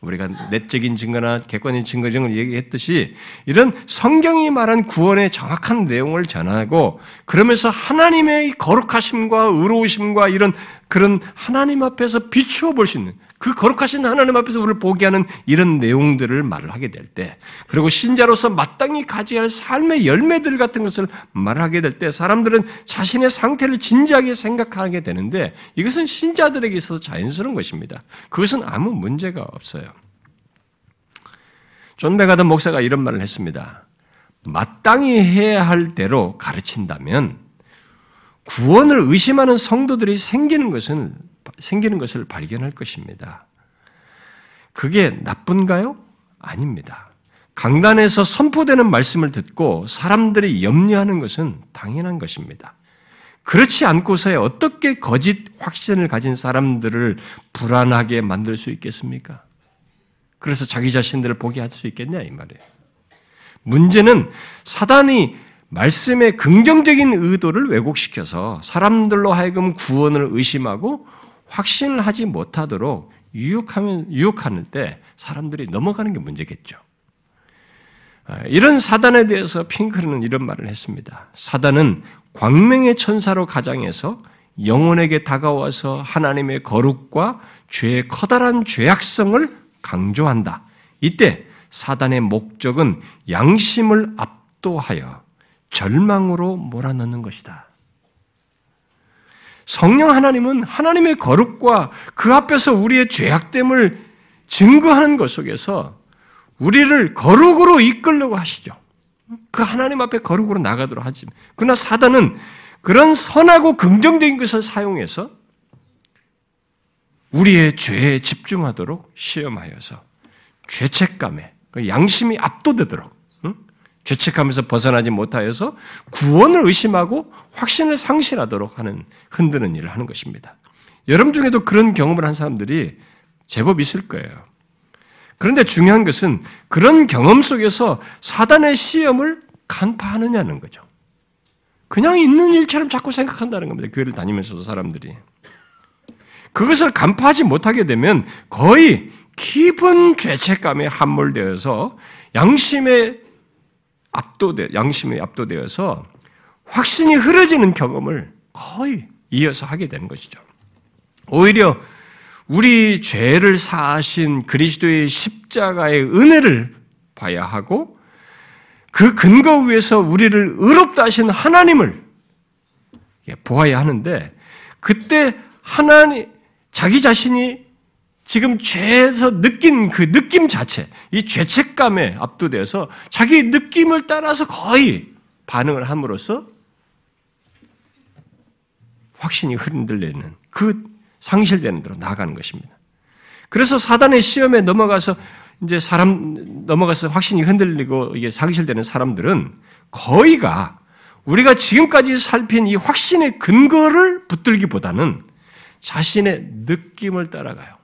[SPEAKER 1] 우리가 내적인 증거나 객관적인 증거 등을 얘기했듯이 이런 성경이 말한 구원의 정확한 내용을 전하고 그러면서 하나님의 거룩하심과 의로우심과 이런 그런 하나님 앞에서 비추어 볼 수 있는 그 거룩하신 하나님 앞에서 우리를 보게 하는 이런 내용들을 말을 하게 될 때, 그리고 신자로서 마땅히 가져야 할 삶의 열매들 같은 것을 말하게 될 때, 사람들은 자신의 상태를 진지하게 생각하게 되는데, 이것은 신자들에게 있어서 자연스러운 것입니다. 그것은 아무 문제가 없어요. 존 맥아더 목사가 이런 말을 했습니다. 마땅히 해야 할 대로 가르친다면, 구원을 의심하는 성도들이 생기는 것은 생기는 것을 발견할 것입니다. 그게 나쁜가요? 아닙니다. 강단에서 선포되는 말씀을 듣고 사람들이 염려하는 것은 당연한 것입니다. 그렇지 않고서야 어떻게 거짓 확신을 가진 사람들을 불안하게 만들 수 있겠습니까? 그래서 자기 자신들을 보게 할 수 있겠냐 이 말이에요. 문제는 사단이 말씀의 긍정적인 의도를 왜곡시켜서 사람들로 하여금 구원을 의심하고 확신을 하지 못하도록 유혹하면, 유혹하는 때 사람들이 넘어가는 게 문제겠죠. 아, 이런 사단에 대해서 핑크는 이런 말을 했습니다. 사단은 광명의 천사로 가장해서 영혼에게 다가와서 하나님의 거룩과 죄의 커다란 죄악성을 강조한다. 이때 사단의 목적은 양심을 압도하여 절망으로 몰아넣는 것이다. 성령 하나님은 하나님의 거룩과 그 앞에서 우리의 죄악됨을 증거하는 것 속에서 우리를 거룩으로 이끌려고 하시죠. 그 하나님 앞에 거룩으로 나가도록 하지. 그러나 사단은 그런 선하고 긍정적인 것을 사용해서 우리의 죄에 집중하도록 시험하여서 죄책감에 그 양심이 압도되도록 죄책하면서 벗어나지 못하여서 구원을 의심하고 확신을 상실하도록 하는 흔드는 일을 하는 것입니다. 여러분 중에도 그런 경험을 한 사람들이 제법 있을 거예요. 그런데 중요한 것은 그런 경험 속에서 사단의 시험을 간파하느냐는 거죠. 그냥 있는 일처럼 자꾸 생각한다는 겁니다. 교회를 다니면서도 사람들이. 그것을 간파하지 못하게 되면 거의 깊은 죄책감에 함몰되어서 양심의 압도돼 양심에 압도되어서 확신이 흐려지는 경험을 거의 이어서 하게 되는 것이죠. 오히려 우리 죄를 사하신 그리스도의 십자가의 은혜를 봐야 하고 그 근거 위에서 우리를 의롭다 하신 하나님을 보아야 하는데 그때 하나님 자기 자신이 지금 죄에서 느낀 그 느낌 자체, 이 죄책감에 압도돼서 자기 느낌을 따라서 거의 반응을 함으로써 확신이 흔들리는 그 상실되는 대로 나아가는 것입니다. 그래서 사단의 시험에 넘어가서 이제 사람 넘어가서 확신이 흔들리고 이게 상실되는 사람들은 거의가 우리가 지금까지 살핀 이 확신의 근거를 붙들기보다는 자신의 느낌을 따라가요.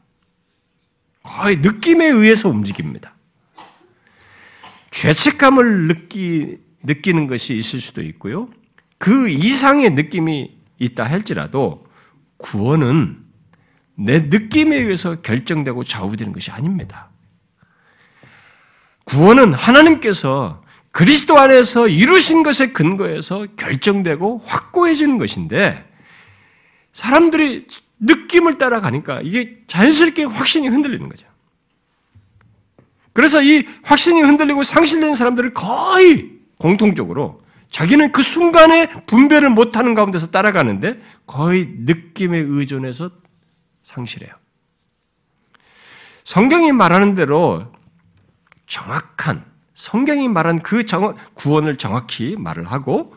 [SPEAKER 1] 거의 느낌에 의해서 움직입니다. 죄책감을 느끼, 느끼는 것이 있을 수도 있고요. 그 이상의 느낌이 있다 할지라도 구원은 내 느낌에 의해서 결정되고 좌우되는 것이 아닙니다. 구원은 하나님께서 그리스도 안에서 이루신 것에 근거해서 결정되고 확고해지는 것인데 사람들이 느낌을 따라가니까 이게 자연스럽게 확신이 흔들리는 거죠. 그래서 이 확신이 흔들리고 상실되는 사람들을 거의 공통적으로 자기는 그 순간에 분별을 못하는 가운데서 따라가는데 거의 느낌에 의존해서 상실해요. 성경이 말하는 대로 정확한 성경이 말한 그 구원을 정확히 말을 하고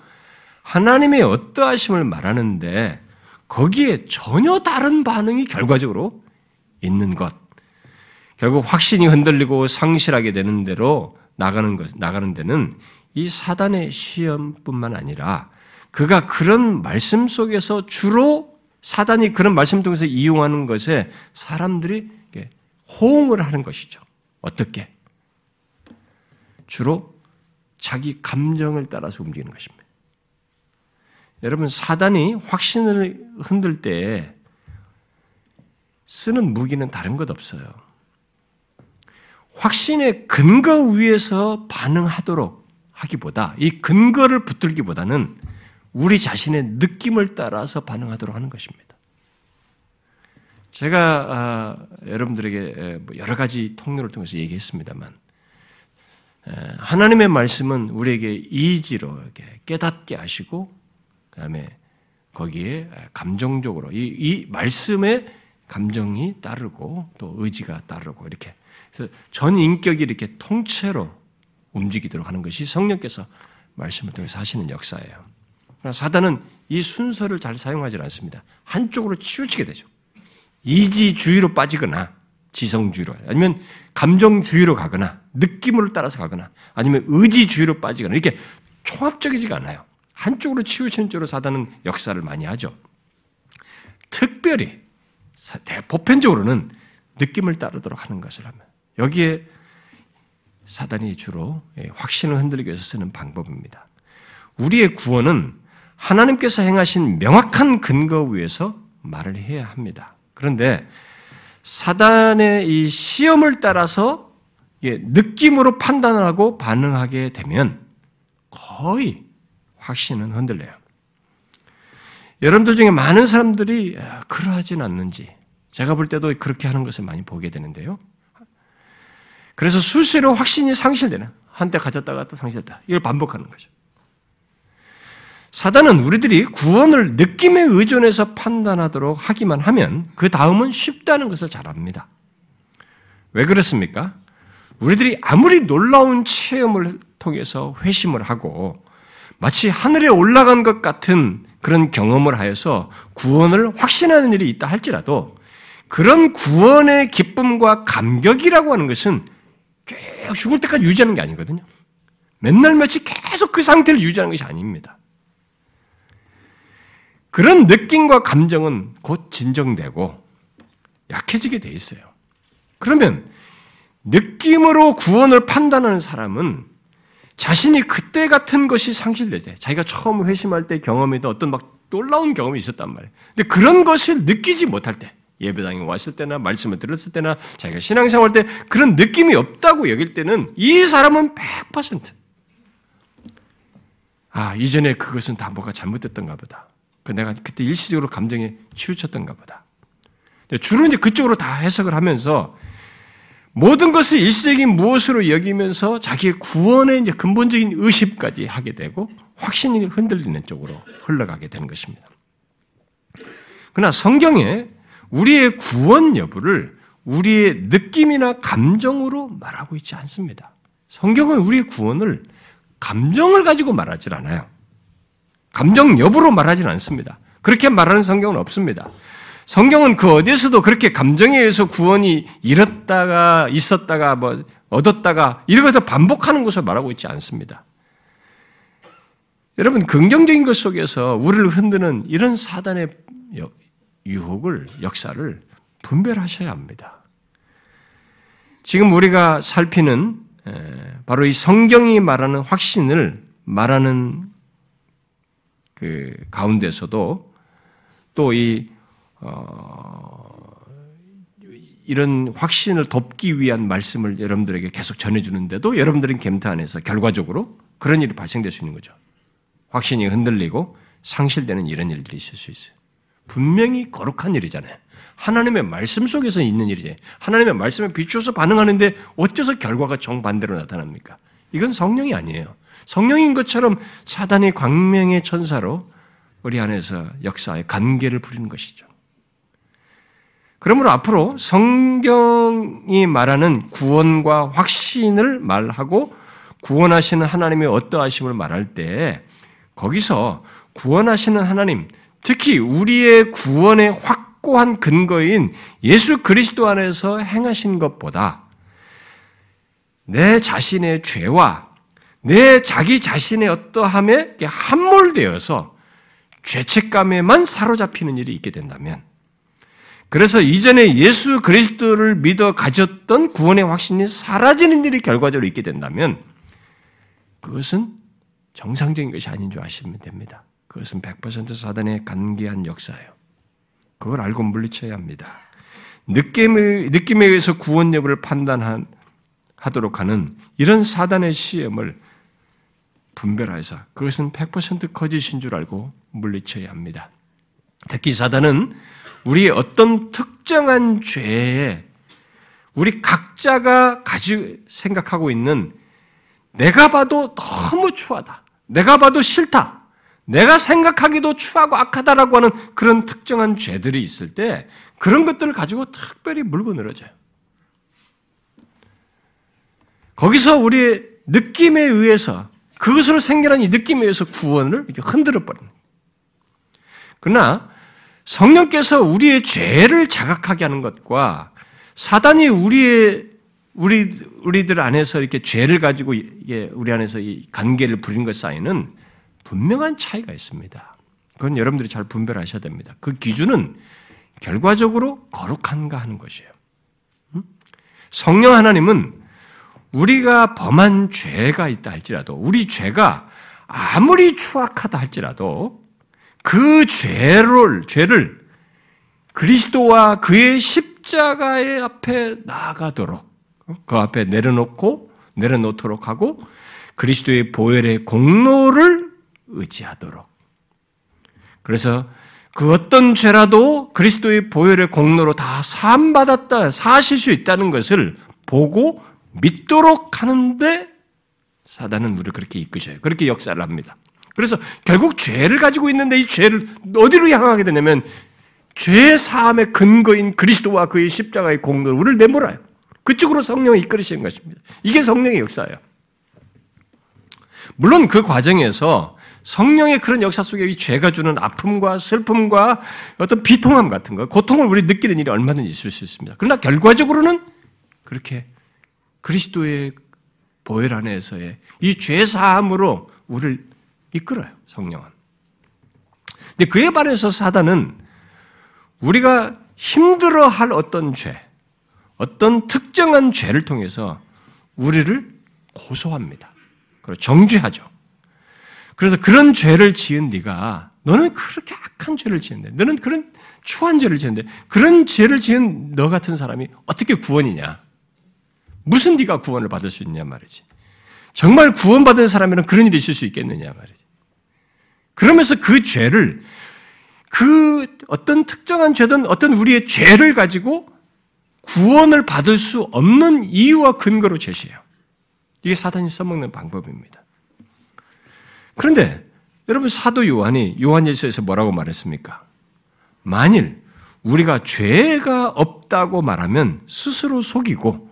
[SPEAKER 1] 하나님의 어떠하심을 말하는데 거기에 전혀 다른 반응이 결과적으로 있는 것. 결국 확신이 흔들리고 상실하게 되는 대로 나가는 것, 나가는 데는 이 사단의 시험뿐만 아니라 그가 그런 말씀 속에서 주로 사단이 그런 말씀 통해서 이용하는 것에 사람들이 호응을 하는 것이죠. 어떻게? 주로 자기 감정을 따라서 움직이는 것입니다. 여러분, 사단이 확신을 흔들 때 쓰는 무기는 다른 것 없어요. 확신의 근거 위에서 반응하도록 하기보다 이 근거를 붙들기보다는 우리 자신의 느낌을 따라서 반응하도록 하는 것입니다. 제가 아, 여러분들에게 뭐 여러 가지 통로를 통해서 얘기했습니다만 하나님의 말씀은 우리에게 이지로 깨닫게 하시고 그다음에 거기에 감정적으로 이, 이 말씀에 감정이 따르고 또 의지가 따르고 이렇게 그래서 전 인격이 이렇게 통째로 움직이도록 하는 것이 성령께서 말씀을 통해서 하시는 역사예요. 사단은 이 순서를 잘 사용하지 않습니다. 한쪽으로 치우치게 되죠. 이지주의로 빠지거나 지성주의로 아니면 감정주의로 가거나 느낌으로 따라서 가거나 아니면 의지주의로 빠지거나 이렇게 총합적이지가 않아요. 한쪽으로 치우치는 쪽으로 사단은 역사를 많이 하죠. 특별히 보편적으로는 느낌을 따르도록 하는 것을 하면 여기에 사단이 주로 예, 확신을 흔들기 위해서 쓰는 방법입니다. 우리의 구원은 하나님께서 행하신 명확한 근거 위에서 말을 해야 합니다. 그런데 사단의 이 시험을 따라서 느낌으로 판단을 하고 반응하게 되면 거의 확신은 흔들려요. 여러분들 중에 많은 사람들이 그러하진 않는지 제가 볼 때도 그렇게 하는 것을 많이 보게 되는데요. 그래서 수시로 확신이 상실되는 한때 가졌다가 또 상실했다. 이걸 반복하는 거죠. 사단은 우리들이 구원을 느낌에 의존해서 판단하도록 하기만 하면 그 다음은 쉽다는 것을 잘 압니다. 왜 그렇습니까? 우리들이 아무리 놀라운 체험을 통해서 회심을 하고 마치 하늘에 올라간 것 같은 그런 경험을 하여서 구원을 확신하는 일이 있다 할지라도 그런 구원의 기쁨과 감격이라고 하는 것은 쭉 죽을 때까지 유지하는 게 아니거든요. 맨날 며칠 계속 그 상태를 유지하는 것이 아닙니다. 그런 느낌과 감정은 곧 진정되고 약해지게 돼 있어요. 그러면 느낌으로 구원을 판단하는 사람은 자신이 그때 같은 것이 상실될 때, 자기가 처음 회심할 때 경험했던 어떤 막 놀라운 경험이 있었단 말이에요. 근데 그런 것을 느끼지 못할 때, 예배당에 왔을 때나 말씀을 들었을 때나 자기가 신앙생활 때 그런 느낌이 없다고 여길 때는 이 사람은 100% 아, 이전에 그것은 다 뭐가 잘못됐던가 보다. 그 내가 그때 일시적으로 감정에 치우쳤던가 보다. 주로 이제 그쪽으로 다 해석을 하면서 모든 것을 일시적인 무엇으로 여기면서 자기의 구원의 이제 근본적인 의식까지 하게 되고 확신이 흔들리는 쪽으로 흘러가게 되는 것입니다. 그러나 성경에 우리의 구원 여부를 우리의 느낌이나 감정으로 말하고 있지 않습니다. 성경은 우리의 구원을 감정을 가지고 말하지 않아요. 감정 여부로 말하지는 않습니다. 그렇게 말하는 성경은 없습니다. 성경은 그 어디에서도 그렇게 감정에 의해서 구원이 잃었다가 있었다가 뭐 얻었다가 것을 반복하는 것을 말하고 있지 않습니다. 여러분 긍정적인 것 속에서 우리를 흔드는 이런 사단의 유혹을 역사를 분별하셔야 합니다. 지금 우리가 살피는 바로 이 성경이 말하는 확신을 말하는 그 가운데서도 또이 어, 이런 확신을 돕기 위한 말씀을 여러분들에게 계속 전해주는데도 여러분들은 안에서 결과적으로 그런 일이 발생될 수 있는 거죠. 확신이 흔들리고 상실되는 이런 일들이 있을 수 있어요. 분명히 거룩한 일이잖아요. 하나님의 말씀 속에서 있는 일이지. 하나님의 말씀에 비추어서 반응하는데 어째서 결과가 정반대로 나타납니까? 이건 성령이 아니에요. 성령인 것처럼 사단이 광명의 천사로 우리 안에서 역사의 관계를 부리는 것이죠. 그러므로 앞으로 성경이 말하는 구원과 확신을 말하고 구원하시는 하나님의 어떠하심을 말할 때 거기서 구원하시는 하나님, 특히 우리의 구원의 확고한 근거인 예수 그리스도 안에서 행하신 것보다 내 자신의 죄와 내 자기 자신의 어떠함에 함몰되어서 죄책감에만 사로잡히는 일이 있게 된다면 그래서 이전에 예수 그리스도를 믿어 가졌던 구원의 확신이 사라지는 일이 결과적으로 있게 된다면 그것은 정상적인 것이 아닌 줄 아시면 됩니다. 그것은 100% 사단의 간계한 역사예요. 그걸 알고 물리쳐야 합니다. 느낌에, 느낌에 의해서 구원 여부를 판단하도록 하는 이런 사단의 시험을 분별하여서 그것은 100% 거짓인 줄 알고 물리쳐야 합니다. 특히 사단은 우리의 어떤 특정한 죄에 우리 각자가 가지 생각하고 있는 내가 봐도 너무 추하다. 내가 봐도 싫다. 내가 생각하기도 추하고 악하다라고 하는 그런 특정한 죄들이 있을 때 그런 것들을 가지고 특별히 물고 늘어져요. 거기서 우리의 느낌에 의해서 그것으로 생겨난 이 느낌에 의해서 구원을 이렇게 흔들어 버립니다. 그러나 성령께서 우리의 죄를 자각하게 하는 것과 사단이 우리의 우리 우리들 안에서 이렇게 죄를 가지고 이게 우리 안에서 이 관계를 부리는 것 사이는 분명한 차이가 있습니다. 그건 여러분들이 잘 분별하셔야 됩니다. 그 기준은 결과적으로 거룩한가 하는 것이에요. 성령 하나님은 우리가 범한 죄가 있다 할지라도 우리 죄가 아무리 추악하다 할지라도 그 죄를 죄를 그리스도와 그의 십자가의 앞에 나가도록 그 앞에 내려놓고 내려놓도록 하고 그리스도의 보혈의 공로를 의지하도록. 그래서 그 어떤 죄라도 그리스도의 보혈의 공로로 다 사함받았다, 사실 수 있다는 것을 보고 믿도록 하는데 사단은 우리를 그렇게 이끄셔요. 그렇게 역사를 합니다. 그래서 결국 죄를 가지고 있는데 이 죄를 어디로 향하게 되냐면 죄 사함의 근거인 그리스도와 그의 십자가의 공로를 우리를 내몰아요. 그쪽으로 성령이 이끌으시는 것입니다. 이게 성령의 역사예요. 물론 그 과정에서 성령의 그런 역사 속에 이 죄가 주는 아픔과 슬픔과 어떤 비통함 같은 거, 고통을 우리 느끼는 일이 얼마든지 있을 수 있습니다. 그러나 결과적으로는 그렇게 그리스도의 보혈 안에서의 이 죄 사함으로 우리를 이끌어요, 성령은. 근데 그에 반해서 사단은 우리가 힘들어 할 어떤 죄, 어떤 특정한 죄를 통해서 우리를 고소합니다. 그리고 정죄하죠. 그래서 그런 죄를 지은 네가 너는 그렇게 악한 죄를 지은데 너는 그런 추한 죄를 지은데 그런 죄를 지은 너 같은 사람이 어떻게 구원이냐? 무슨 네가 구원을 받을 수 있냐 말이지. 정말 구원받은 사람이면 그런 일이 있을 수 있겠느냐 말이지. 그러면서 그 죄를 그 어떤 특정한 죄든 어떤 우리의 죄를 가지고 구원을 받을 수 없는 이유와 근거로 제시해요. 이게 사단이 써먹는 방법입니다. 그런데 여러분 사도 요한이 요한일서에서 뭐라고 말했습니까? 만일 우리가 죄가 없다고 말하면 스스로 속이고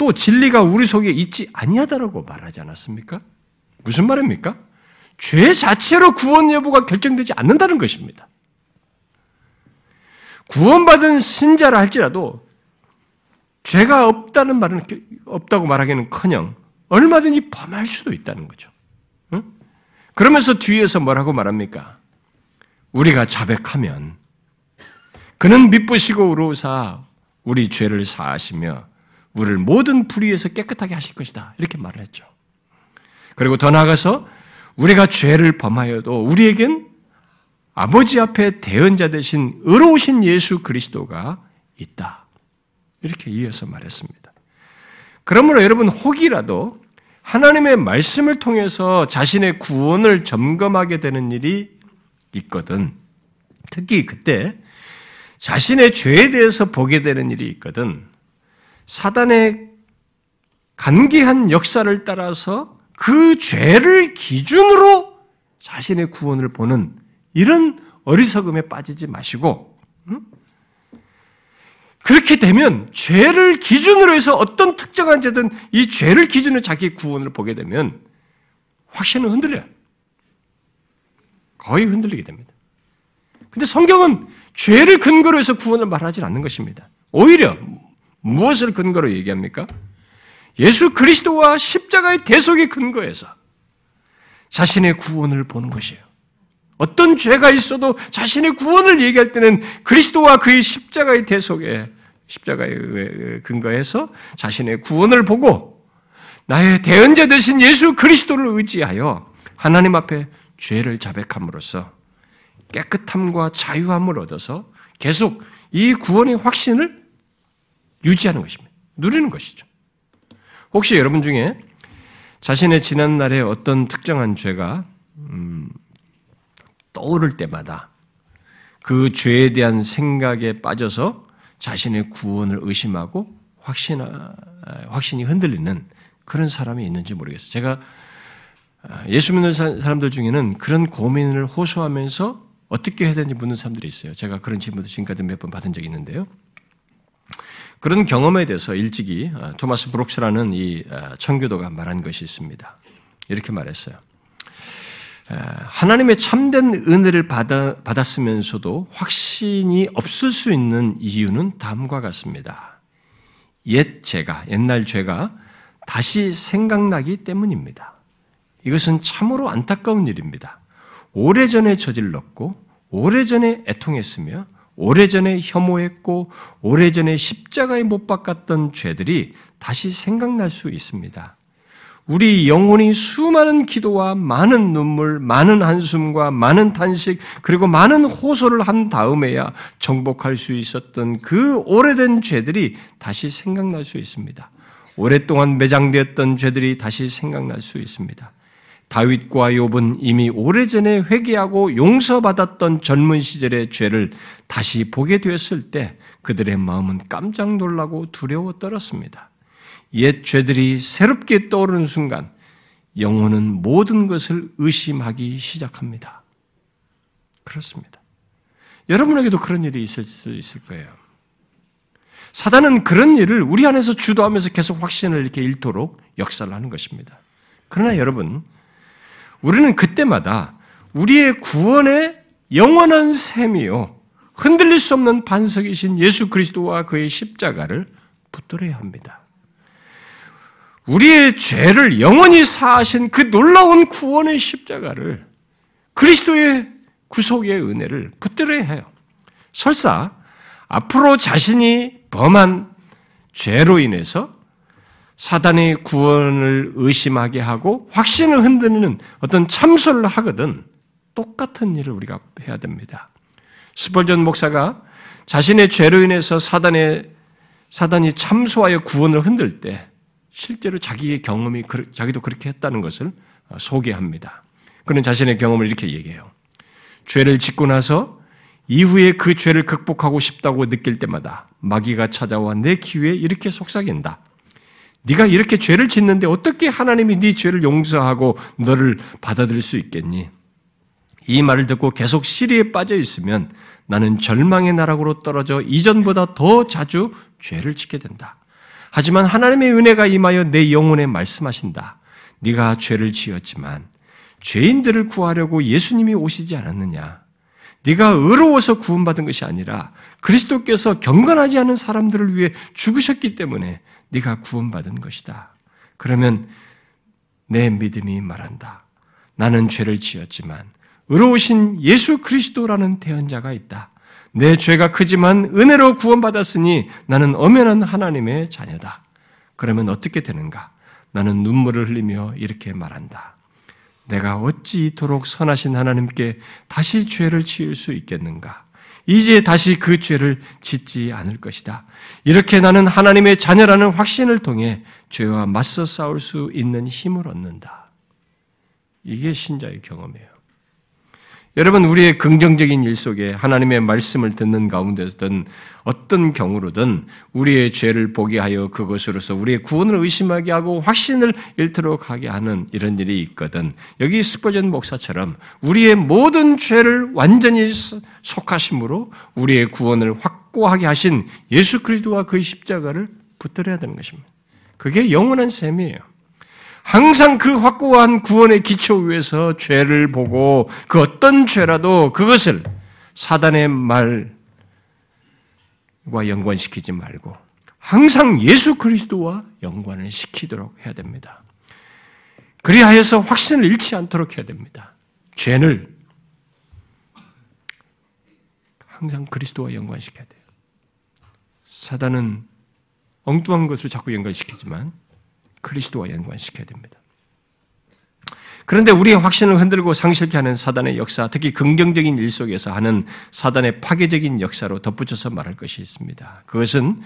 [SPEAKER 1] 또 진리가 우리 속에 있지 아니하다라고 말하지 않았습니까? 무슨 말입니까? 죄 자체로 구원 여부가 결정되지 않는다는 것입니다. 구원받은 신자라 할지라도 죄가 없다는 말은 없다고 말하기는커녕 얼마든지 범할 수도 있다는 거죠. 응? 그러면서 뒤에서 뭐라고 말합니까? 우리가 자백하면 그는 미쁘시고 우로사 우리 죄를 사하시며 우리를 모든 불의에서 깨끗하게 하실 것이다. 이렇게 말을 했죠. 그리고 더 나아가서 우리가 죄를 범하여도 우리에겐 아버지 앞에 대언자 되신 의로우신 예수 그리스도가 있다. 이렇게 이어서 말했습니다. 그러므로 여러분 혹이라도 하나님의 말씀을 통해서 자신의 구원을 점검하게 되는 일이 있거든. 특히 그때 자신의 죄에 대해서 보게 되는 일이 있거든. 사단의 간계한 역사를 따라서 그 죄를 기준으로 자신의 구원을 보는 이런 어리석음에 빠지지 마시고, 응? 그렇게 되면 죄를 기준으로 해서 어떤 특정한 죄든 이 죄를 기준으로 자기 구원을 보게 되면 확신은 흔들려요. 거의 흔들리게 됩니다. 근데 성경은 죄를 근거로 해서 구원을 말하지 않는 것입니다. 오히려 무엇을 근거로 얘기합니까? 예수 그리스도와 십자가의 대속의 근거에서 자신의 구원을 보는 것이에요. 어떤 죄가 있어도 자신의 구원을 얘기할 때는 그리스도와 그의 십자가의 대속에 십자가의 근거에서 자신의 구원을 보고 나의 대언자 되신 예수 그리스도를 의지하여 하나님 앞에 죄를 자백함으로써 깨끗함과 자유함을 얻어서 계속 이 구원의 확신을 유지하는 것입니다. 누리는 것이죠. 혹시 여러분 중에 자신의 지난 날에 어떤 특정한 죄가 음, 떠오를 때마다 그 죄에 대한 생각에 빠져서 자신의 구원을 의심하고 확신, 확신이 흔들리는 그런 사람이 있는지 모르겠어요. 제가 아, 예수 믿는 사람들 중에는 그런 고민을 호소하면서 어떻게 해야 되는지 묻는 사람들이 있어요. 제가 그런 질문도 지금까지 몇 번 받은 적이 있는데요. 그런 경험에 대해서 일찍이 아, 토마스 브록스라는 이 아, 청교도가 말한 것이 있습니다. 이렇게 말했어요. 하나님의 참된 은혜를 받아, 받았으면서도 확신이 없을 수 있는 이유는 다음과 같습니다. 옛 죄가, 옛날 죄가 다시 생각나기 때문입니다. 이것은 참으로 안타까운 일입니다. 오래전에 저질렀고, 오래전에 애통했으며, 오래전에 혐오했고, 오래전에 십자가에 못 박았던 죄들이 다시 생각날 수 있습니다. 우리 영혼이 수많은 기도와 많은 눈물, 많은 한숨과 많은 탄식, 그리고 많은 호소를 한 다음에야 정복할 수 있었던 그 오래된 죄들이 다시 생각날 수 있습니다. 오랫동안 매장되었던 죄들이 다시 생각날 수 있습니다. 다윗과 욥은 이미 오래전에 회개하고 용서받았던 젊은 시절의 죄를 다시 보게 되었을 때 그들의 마음은 깜짝 놀라고 두려워 떨었습니다. 옛 죄들이 새롭게 떠오르는 순간 영혼은 모든 것을 의심하기 시작합니다. 그렇습니다. 여러분에게도 그런 일이 있을 수 있을 거예요. 사단은 그런 일을 우리 안에서 주도하면서 계속 확신을 이렇게 잃도록 역사를 하는 것입니다. 그러나 여러분, 우리는 그때마다 우리의 구원의 영원한 셈이요. 흔들릴 수 없는 반석이신 예수 그리스도와 그의 십자가를 붙들어야 합니다. 우리의 죄를 영원히 사하신 그 놀라운 구원의 십자가를 그리스도의 구속의 은혜를 붙들어야 해요. 설사 앞으로 자신이 범한 죄로 인해서 사단의 구원을 의심하게 하고 확신을 흔드는 어떤 참소를 하거든 똑같은 일을 우리가 해야 됩니다. 스펄전 목사가 자신의 죄로 인해서 사단의 사단이 참소하여 구원을 흔들 때 실제로 자기의 경험이 자기도 그렇게 했다는 것을 어, 소개합니다. 그는 자신의 경험을 이렇게 얘기해요. 죄를 짓고 나서 이후에 그 죄를 극복하고 싶다고 느낄 때마다 마귀가 찾아와 내 귀에 이렇게 속삭인다. 네가 이렇게 죄를 짓는데 어떻게 하나님이 네 죄를 용서하고 너를 받아들일 수 있겠니? 이 말을 듣고 계속 시리에 빠져 있으면 나는 절망의 나락으로 떨어져 이전보다 더 자주 죄를 짓게 된다. 하지만 하나님의 은혜가 임하여 내 영혼에 말씀하신다. 네가 죄를 지었지만 죄인들을 구하려고 예수님이 오시지 않았느냐? 네가 의로워서 구원받은 것이 아니라 그리스도께서 경건하지 않은 사람들을 위해 죽으셨기 때문에 네가 구원받은 것이다. 그러면 내 믿음이 말한다. 나는 죄를 지었지만 의로우신 예수 그리스도라는 대언자가 있다. 내 죄가 크지만 은혜로 구원받았으니 나는 엄연한 하나님의 자녀다. 그러면 어떻게 되는가? 나는 눈물을 흘리며 이렇게 말한다. 내가 어찌 이토록 선하신 하나님께 다시 죄를 지을 수 있겠는가? 이제 다시 그 죄를 짓지 않을 것이다. 이렇게 나는 하나님의 자녀라는 확신을 통해 죄와 맞서 싸울 수 있는 힘을 얻는다. 이게 신자의 경험이에요. 여러분, 우리의 긍정적인 일 속에 하나님의 말씀을 듣는 가운데서든 어떤 경우로든 우리의 죄를 보게 하여 그것으로서 우리의 구원을 의심하게 하고 확신을 잃도록 하게 하는 이런 일이 있거든. 여기 스퍼전 목사처럼 우리의 모든 죄를 완전히 속하심으로 우리의 구원을 확고하게 하신 예수 그리스도와 그의 십자가를 붙들어야 되는 것입니다. 그게 영원한 셈이에요. 항상 그 확고한 구원의 기초 위에서 죄를 보고 그 어떤 죄라도 그것을 사단의 말과 연관시키지 말고 항상 예수 그리스도와 연관을 시키도록 해야 됩니다. 그리하여서 확신을 잃지 않도록 해야 됩니다. 죄를 항상 그리스도와 연관시켜야 돼요. 사단은 엉뚱한 것으로 자꾸 연관시키지만 그리스도와 연관시켜야 됩니다. 그런데 우리의 확신을 흔들고 상실케 하는 사단의 역사, 특히 긍정적인 일 속에서 하는 사단의 파괴적인 역사로 덧붙여서 말할 것이 있습니다. 그것은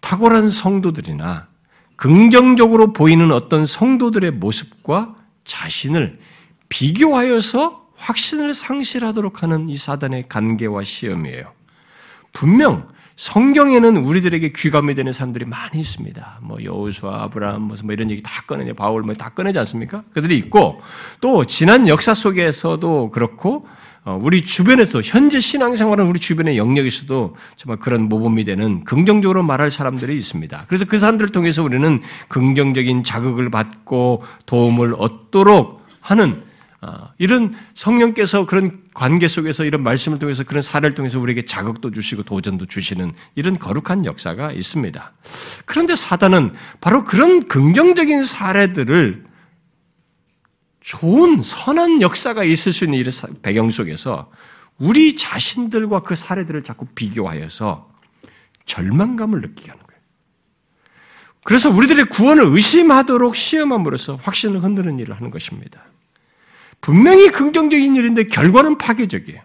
[SPEAKER 1] 탁월한 성도들이나 긍정적으로 보이는 어떤 성도들의 모습과 자신을 비교하여서 확신을 상실하도록 하는 이 사단의 관계와 시험이에요. 분명 성경에는 우리들에게 귀감이 되는 사람들이 많이 있습니다. 뭐 여호수아, 아브라함 무슨 뭐 이런 얘기 다 꺼내냐, 바울 뭐 다 꺼내지 않습니까? 그들이 있고 또 지난 역사 속에서도 그렇고 어, 우리 주변에서 현재 신앙생활은 우리 주변의 영역에서도 정말 그런 모범이 되는 긍정적으로 말할 사람들이 있습니다. 그래서 그 사람들을 통해서 우리는 긍정적인 자극을 받고 도움을 얻도록 하는 어, 이런 성령께서 그런 관계 속에서 이런 말씀을 통해서 그런 사례를 통해서 우리에게 자극도 주시고 도전도 주시는 이런 거룩한 역사가 있습니다. 그런데 사단은 바로 그런 긍정적인 사례들을 좋은 선한 역사가 있을 수 있는 이런 배경 속에서 우리 자신들과 그 사례들을 자꾸 비교하여서 절망감을 느끼게 하는 거예요. 그래서 우리들의 구원을 의심하도록 시험함으로써 확신을 흔드는 일을 하는 것입니다. 분명히 긍정적인 일인데 결과는 파괴적이에요.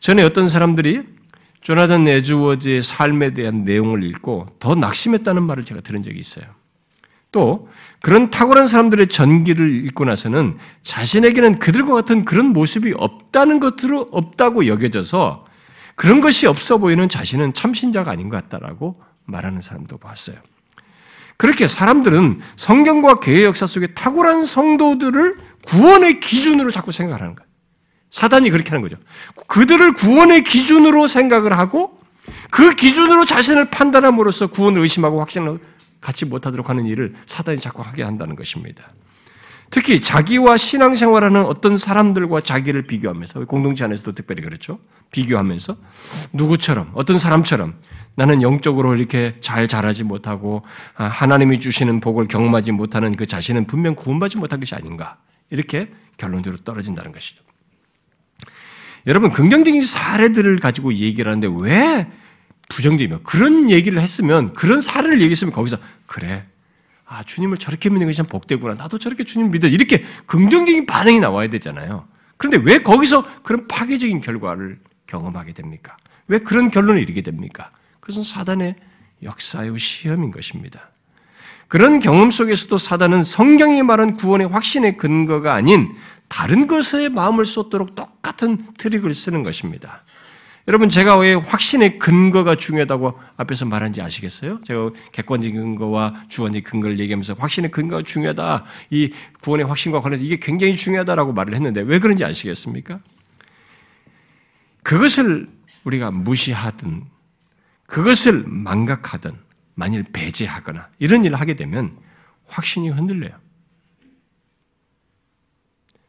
[SPEAKER 1] 전에 어떤 사람들이 조나단 에즈워즈의 삶에 대한 내용을 읽고 더 낙심했다는 말을 제가 들은 적이 있어요. 또 그런 탁월한 사람들의 전기를 읽고 나서는 자신에게는 그들과 같은 그런 모습이 없다는 것으로 없다고 여겨져서 그런 것이 없어 보이는 자신은 참신자가 아닌 것 같다라고 말하는 사람도 봤어요. 그렇게 사람들은 성경과 교회 역사 속에 탁월한 성도들을 구원의 기준으로 자꾸 생각하는 거예요. 사단이 그렇게 하는 거죠. 그들을 구원의 기준으로 생각을 하고 그 기준으로 자신을 판단함으로써 구원을 의심하고 확신을 갖지 못하도록 하는 일을 사단이 자꾸 하게 한다는 것입니다. 특히 자기와 신앙생활하는 어떤 사람들과 자기를 비교하면서 공동체 안에서도 특별히 그렇죠. 비교하면서 누구처럼 어떤 사람처럼 나는 영적으로 이렇게 잘 자라지 못하고 아, 하나님이 주시는 복을 경험하지 못하는 그 자신은 분명 구원받지 못한 것이 아닌가 이렇게 결론적으로 떨어진다는 것이죠. 여러분 긍정적인 사례들을 가지고 얘기를 하는데 왜 부정적이며 그런 얘기를 했으면 그런 사례를 얘기했으면 거기서 그래 아 주님을 저렇게 믿는 것이 참 복되구나 나도 저렇게 주님 믿어 이렇게 긍정적인 반응이 나와야 되잖아요. 그런데 왜 거기서 그런 파괴적인 결과를 경험하게 됩니까? 왜 그런 결론을 이르게 됩니까? 그것은 사단의 역사요 시험인 것입니다. 그런 경험 속에서도 사단은 성경이 말한 구원의 확신의 근거가 아닌 다른 것에 마음을 쏟도록 똑같은 트릭을 쓰는 것입니다. 여러분 제가 왜 확신의 근거가 중요하다고 앞에서 말한지 아시겠어요? 제가 객관적인 근거와 주관적인 근거를 얘기하면서 확신의 근거가 중요하다. 이 구원의 확신과 관련해서 이게 굉장히 중요하다라고 말을 했는데 왜 그런지 아시겠습니까? 그것을 우리가 무시하든 그것을 망각하든 만일 배제하거나 이런 일을 하게 되면 확신이 흔들려요.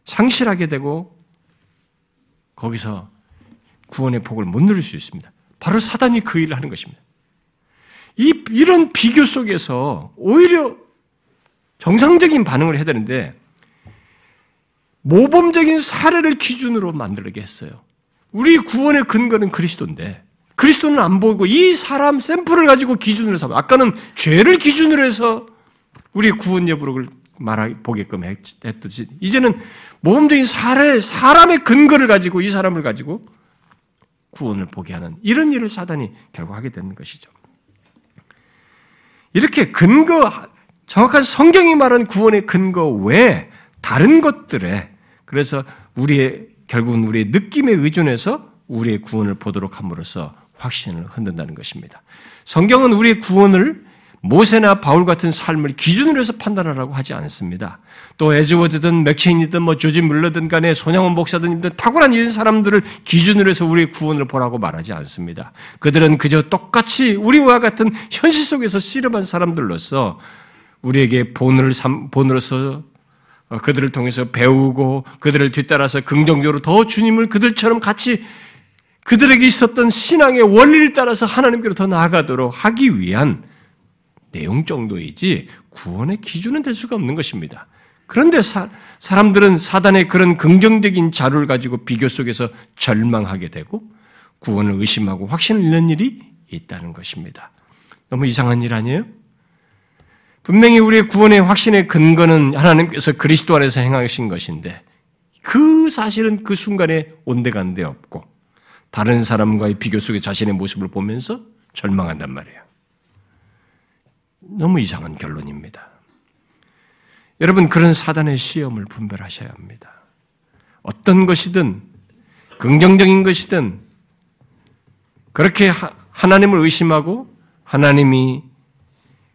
[SPEAKER 1] 상실하게 되고 거기서 구원의 복을 못 누릴 수 있습니다. 바로 사단이 그 일을 하는 것입니다. 이, 이런 비교 속에서 오히려 정상적인 반응을 해야 되는데 모범적인 사례를 기준으로 만들게 했어요. 우리 구원의 근거는 그리스도인데 그리스도는 안 보이고 이 사람 샘플을 가지고 기준으로 삼아. 아까는 죄를 기준으로 해서 우리 구원 여부를 말하 보게끔 했듯이 이제는 모범적인 사례 사람의 근거를 가지고 이 사람을 가지고 구원을 보게 하는 이런 일을 사단이 결국 하게 되는 것이죠. 이렇게 근거 정확한 성경이 말한 구원의 근거 외에 다른 것들에 그래서 우리의 결국은 우리의 느낌에 의존해서 우리의 구원을 보도록 함으로써 확신을 흔든다는 것입니다. 성경은 우리의 구원을 모세나 바울 같은 삶을 기준으로 해서 판단하라고 하지 않습니다. 또 에즈워드든 맥체인이든 뭐 조지 물러든 간에 손양원 목사든 탁월한 이런 사람들을 기준으로 해서 우리의 구원을 보라고 말하지 않습니다. 그들은 그저 똑같이 우리와 같은 현실 속에서 씨름한 사람들로서 우리에게 본을 삼, 본으로서 어, 그들을 통해서 배우고 그들을 뒤따라서 긍정적으로 더 주님을 그들처럼 같이 그들에게 있었던 신앙의 원리를 따라서 하나님께로 더 나아가도록 하기 위한 내용 정도이지 구원의 기준은 될 수가 없는 것입니다. 그런데 사, 사람들은 사단의 그런 긍정적인 자료를 가지고 비교 속에서 절망하게 되고 구원을 의심하고 확신을 잃는 일이 있다는 것입니다. 너무 이상한 일 아니에요? 분명히 우리의 구원의 확신의 근거는 하나님께서 그리스도 안에서 행하신 것인데 그 사실은 그 순간에 온데간데 없고 다른 사람과의 비교 속에 자신의 모습을 보면서 절망한단 말이에요. 너무 이상한 결론입니다. 여러분 그런 사단의 시험을 분별하셔야 합니다. 어떤 것이든 긍정적인 것이든 그렇게 하나님을 의심하고 하나님이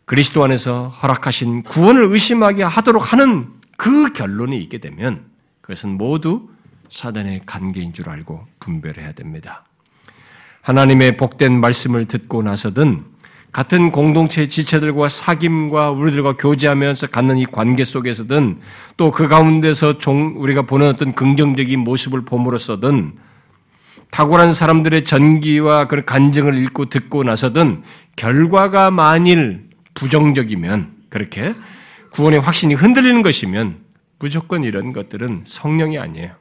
[SPEAKER 1] 그리스도 안에서 허락하신 구원을 의심하게 하도록 하는 그 결론이 있게 되면 그것은 모두 사단의 관계인 줄 알고 분별해야 됩니다. 하나님의 복된 말씀을 듣고 나서든 같은 공동체 지체들과 사귐과 우리들과 교제하면서 갖는 이 관계 속에서든 또 그 가운데서 종, 우리가 보는 어떤 긍정적인 모습을 봄으로써든 탁월한 사람들의 전기와 그 간증을 읽고 듣고 나서든 결과가 만일 부정적이면 그렇게 구원의 확신이 흔들리는 것이면 무조건 이런 것들은 성령이 아니에요.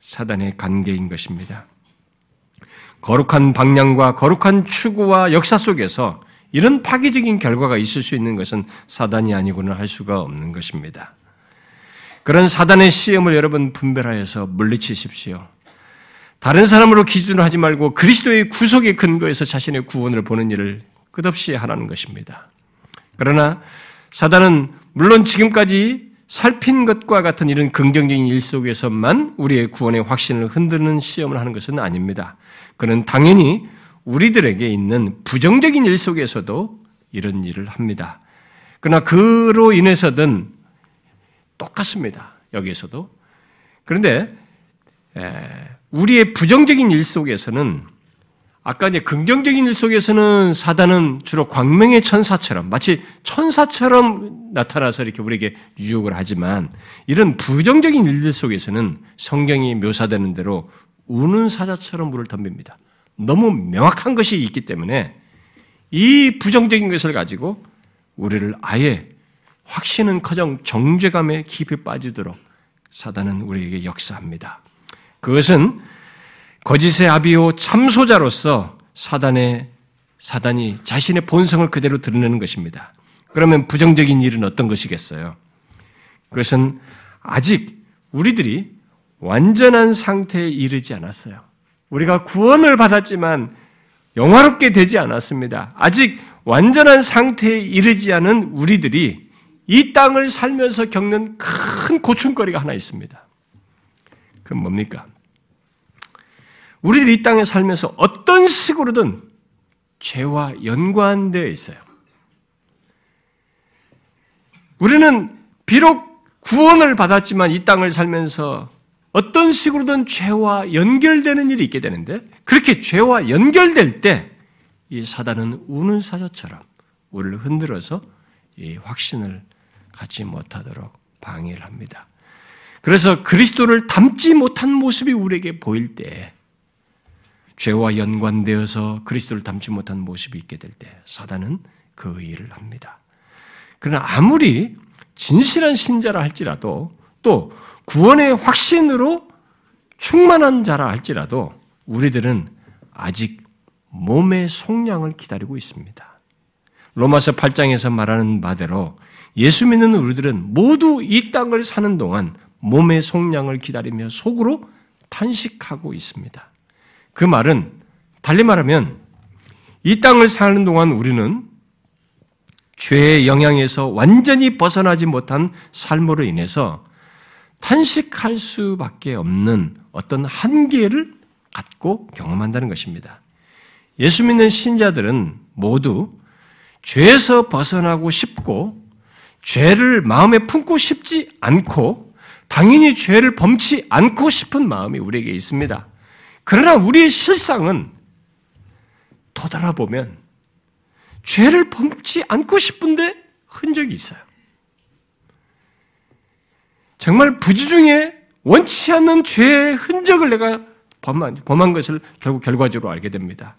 [SPEAKER 1] 사단의 관계인 것입니다. 거룩한 방향과 거룩한 추구와 역사 속에서 이런 파괴적인 결과가 있을 수 있는 것은 사단이 아니고는 할 수가 없는 것입니다. 그런 사단의 시험을 여러분 분별하여서 물리치십시오. 다른 사람으로 기준을 하지 말고 그리스도의 구속의 근거에서 자신의 구원을 보는 일을 끝없이 하라는 것입니다. 그러나 사단은 물론 지금까지 살핀 것과 같은 이런 긍정적인 일 속에서만 우리의 구원의 확신을 흔드는 시험을 하는 것은 아닙니다. 그는 당연히 우리들에게 있는 부정적인 일 속에서도 이런 일을 합니다. 그러나 그로 인해서든 똑같습니다. 여기에서도. 그런데 우리의 부정적인 일 속에서는 아까 이제 긍정적인 일 속에서는 사단은 주로 광명의 천사처럼 마치 천사처럼 나타나서 이렇게 우리에게 유혹을 하지만 이런 부정적인 일들 속에서는 성경이 묘사되는 대로 우는 사자처럼 물을 덤빕니다. 너무 명확한 것이 있기 때문에 이 부정적인 것을 가지고 우리를 아예 확신은 커녕 정죄감에 깊이 빠지도록 사단은 우리에게 역사합니다. 그것은 거짓의 아비오 참소자로서 사단의 사단이 자신의 본성을 그대로 드러내는 것입니다. 그러면 부정적인 일은 어떤 것이겠어요? 그것은 아직 우리들이 완전한 상태에 이르지 않았어요. 우리가 구원을 받았지만 영화롭게 되지 않았습니다. 아직 완전한 상태에 이르지 않은 우리들이 이 땅을 살면서 겪는 큰 고충거리가 하나 있습니다. 그건 뭡니까? 우리들이 이 땅에 살면서 어떤 식으로든 죄와 연관되어 있어요. 우리는 비록 구원을 받았지만 이 땅을 살면서 어떤 식으로든 죄와 연결되는 일이 있게 되는데 그렇게 죄와 연결될 때 이 사단은 우는 사자처럼 우리를 흔들어서 이 확신을 갖지 못하도록 방해를 합니다. 그래서 그리스도를 닮지 못한 모습이 우리에게 보일 때 죄와 연관되어서 그리스도를 닮지 못한 모습이 있게 될 때 사단은 그 일을 합니다. 그러나 아무리 진실한 신자라 할지라도 또 구원의 확신으로 충만한 자라 할지라도 우리들은 아직 몸의 속량을 기다리고 있습니다. 로마서 8장에서 말하는 바대로 예수 믿는 우리들은 모두 이 땅을 사는 동안 몸의 속량을 기다리며 속으로 탄식하고 있습니다. 그 말은 달리 말하면 이 땅을 사는 동안 우리는 죄의 영향에서 완전히 벗어나지 못한 삶으로 인해서 탄식할 수밖에 없는 어떤 한계를 갖고 경험한다는 것입니다. 예수 믿는 신자들은 모두 죄에서 벗어나고 싶고 죄를 마음에 품고 싶지 않고 당연히 죄를 범치 않고 싶은 마음이 우리에게 있습니다. 그러나 우리의 실상은 도달아보면 죄를 범치 않고 싶은데 흔적이 있어요. 정말 부지 중에 원치 않는 죄의 흔적을 내가 범한, 범한 것을 결국 결과적으로 알게 됩니다.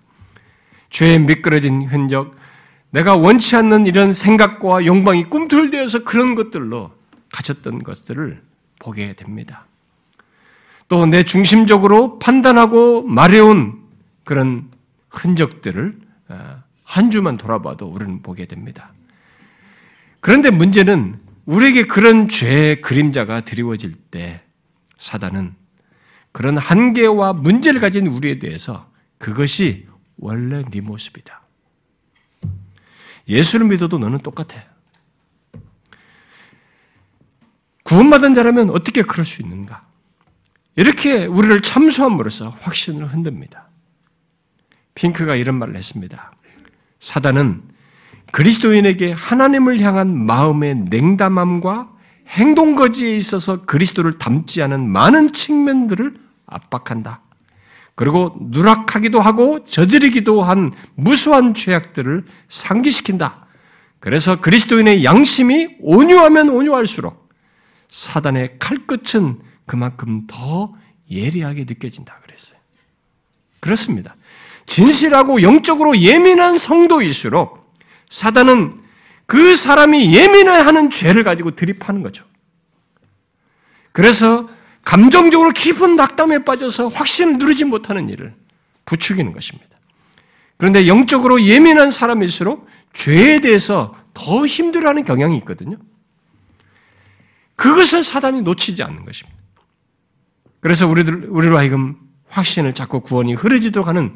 [SPEAKER 1] 죄에 미끄러진 흔적, 내가 원치 않는 이런 생각과 욕망이 꿈틀대어서 그런 것들로 가졌던 것들을 보게 됩니다. 또 내 중심적으로 판단하고 말해온 그런 흔적들을 어, 한 주만 돌아봐도 우리는 보게 됩니다. 그런데 문제는 우리에게 그런 죄의 그림자가 드리워질 때 사단은 그런 한계와 문제를 가진 우리에 대해서 그것이 원래 네 모습이다. 예수를 믿어도 너는 똑같아. 구원받은 자라면 어떻게 그럴 수 있는가? 이렇게 우리를 참소함으로써 확신을 흔듭니다. 핑크가 이런 말을 했습니다. 사단은 그리스도인에게 하나님을 향한 마음의 냉담함과 행동 거지에 있어서 그리스도를 닮지 않은 많은 측면들을 압박한다. 그리고 누락하기도 하고 저지르기도 한 무수한 죄악들을 상기시킨다. 그래서 그리스도인의 양심이 온유하면 온유할수록 사단의 칼끝은 그만큼 더 예리하게 느껴진다 그랬어요. 그렇습니다. 진실하고 영적으로 예민한 성도일수록 사단은 그 사람이 예민해하는 죄를 가지고 드립하는 거죠. 그래서 감정적으로 깊은 낙담에 빠져서 확신을 누리지 못하는 일을 부추기는 것입니다. 그런데 영적으로 예민한 사람일수록 죄에 대해서 더 힘들어하는 경향이 있거든요. 그것을 사단이 놓치지 않는 것입니다. 그래서 우리들, 우리로 하여금 확신을 자꾸 구원이 흐르지도록 하는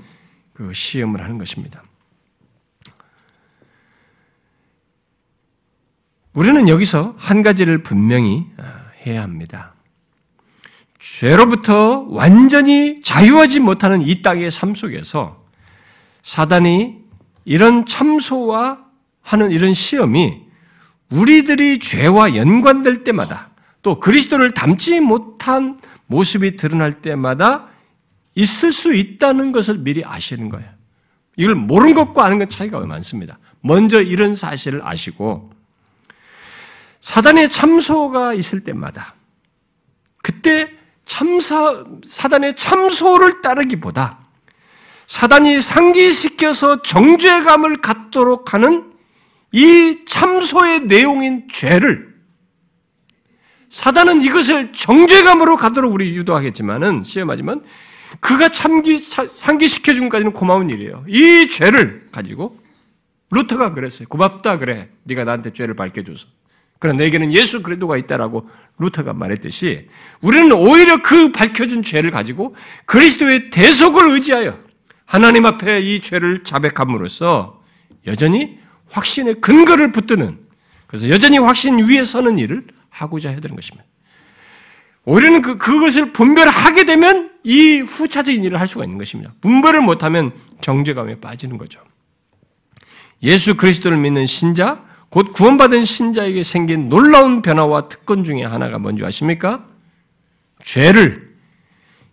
[SPEAKER 1] 그 시험을 하는 것입니다. 우리는 여기서 한 가지를 분명히 아, 해야 합니다. 죄로부터 완전히 자유하지 못하는 이 땅의 삶 속에서 사단이 이런 참소와 하는 이런 시험이 우리들이 죄와 연관될 때마다 또 그리스도를 닮지 못한 모습이 드러날 때마다 있을 수 있다는 것을 미리 아시는 거예요. 이걸 모르는 것과 아는 것 차이가 많습니다. 먼저 이런 사실을 아시고 사단의 참소가 있을 때마다 그때 참사 사단의 참소를 따르기보다 사단이 상기시켜서 정죄감을 갖도록 하는 이 참소의 내용인 죄를 사단은 이것을 정죄감으로 가도록 우리 유도하겠지만은 시험하지만 그가 참기 상기시켜 준까지는 고마운 일이에요. 이 죄를 가지고 루터가 그랬어요. 고맙다 그래. 네가 나한테 죄를 밝혀줘서. 그러나 내게는 예수 그리스도가 있다라고 루터가 말했듯이 우리는 오히려 그 밝혀준 죄를 가지고 그리스도의 대속을 의지하여 하나님 앞에 이 죄를 자백함으로써 여전히 확신의 근거를 붙드는 그래서 여전히 확신 위에 서는 일을 하고자 해야 되는 것입니다. 우리는 그, 그것을 분별하게 되면 이 후차적인 일을 할 수가 있는 것입니다. 분별을 못하면 정죄감에 빠지는 거죠. 예수 그리스도를 믿는 신자, 곧 구원받은 신자에게 생긴 놀라운 변화와 특권 중에 하나가 뭔지 아십니까? 죄를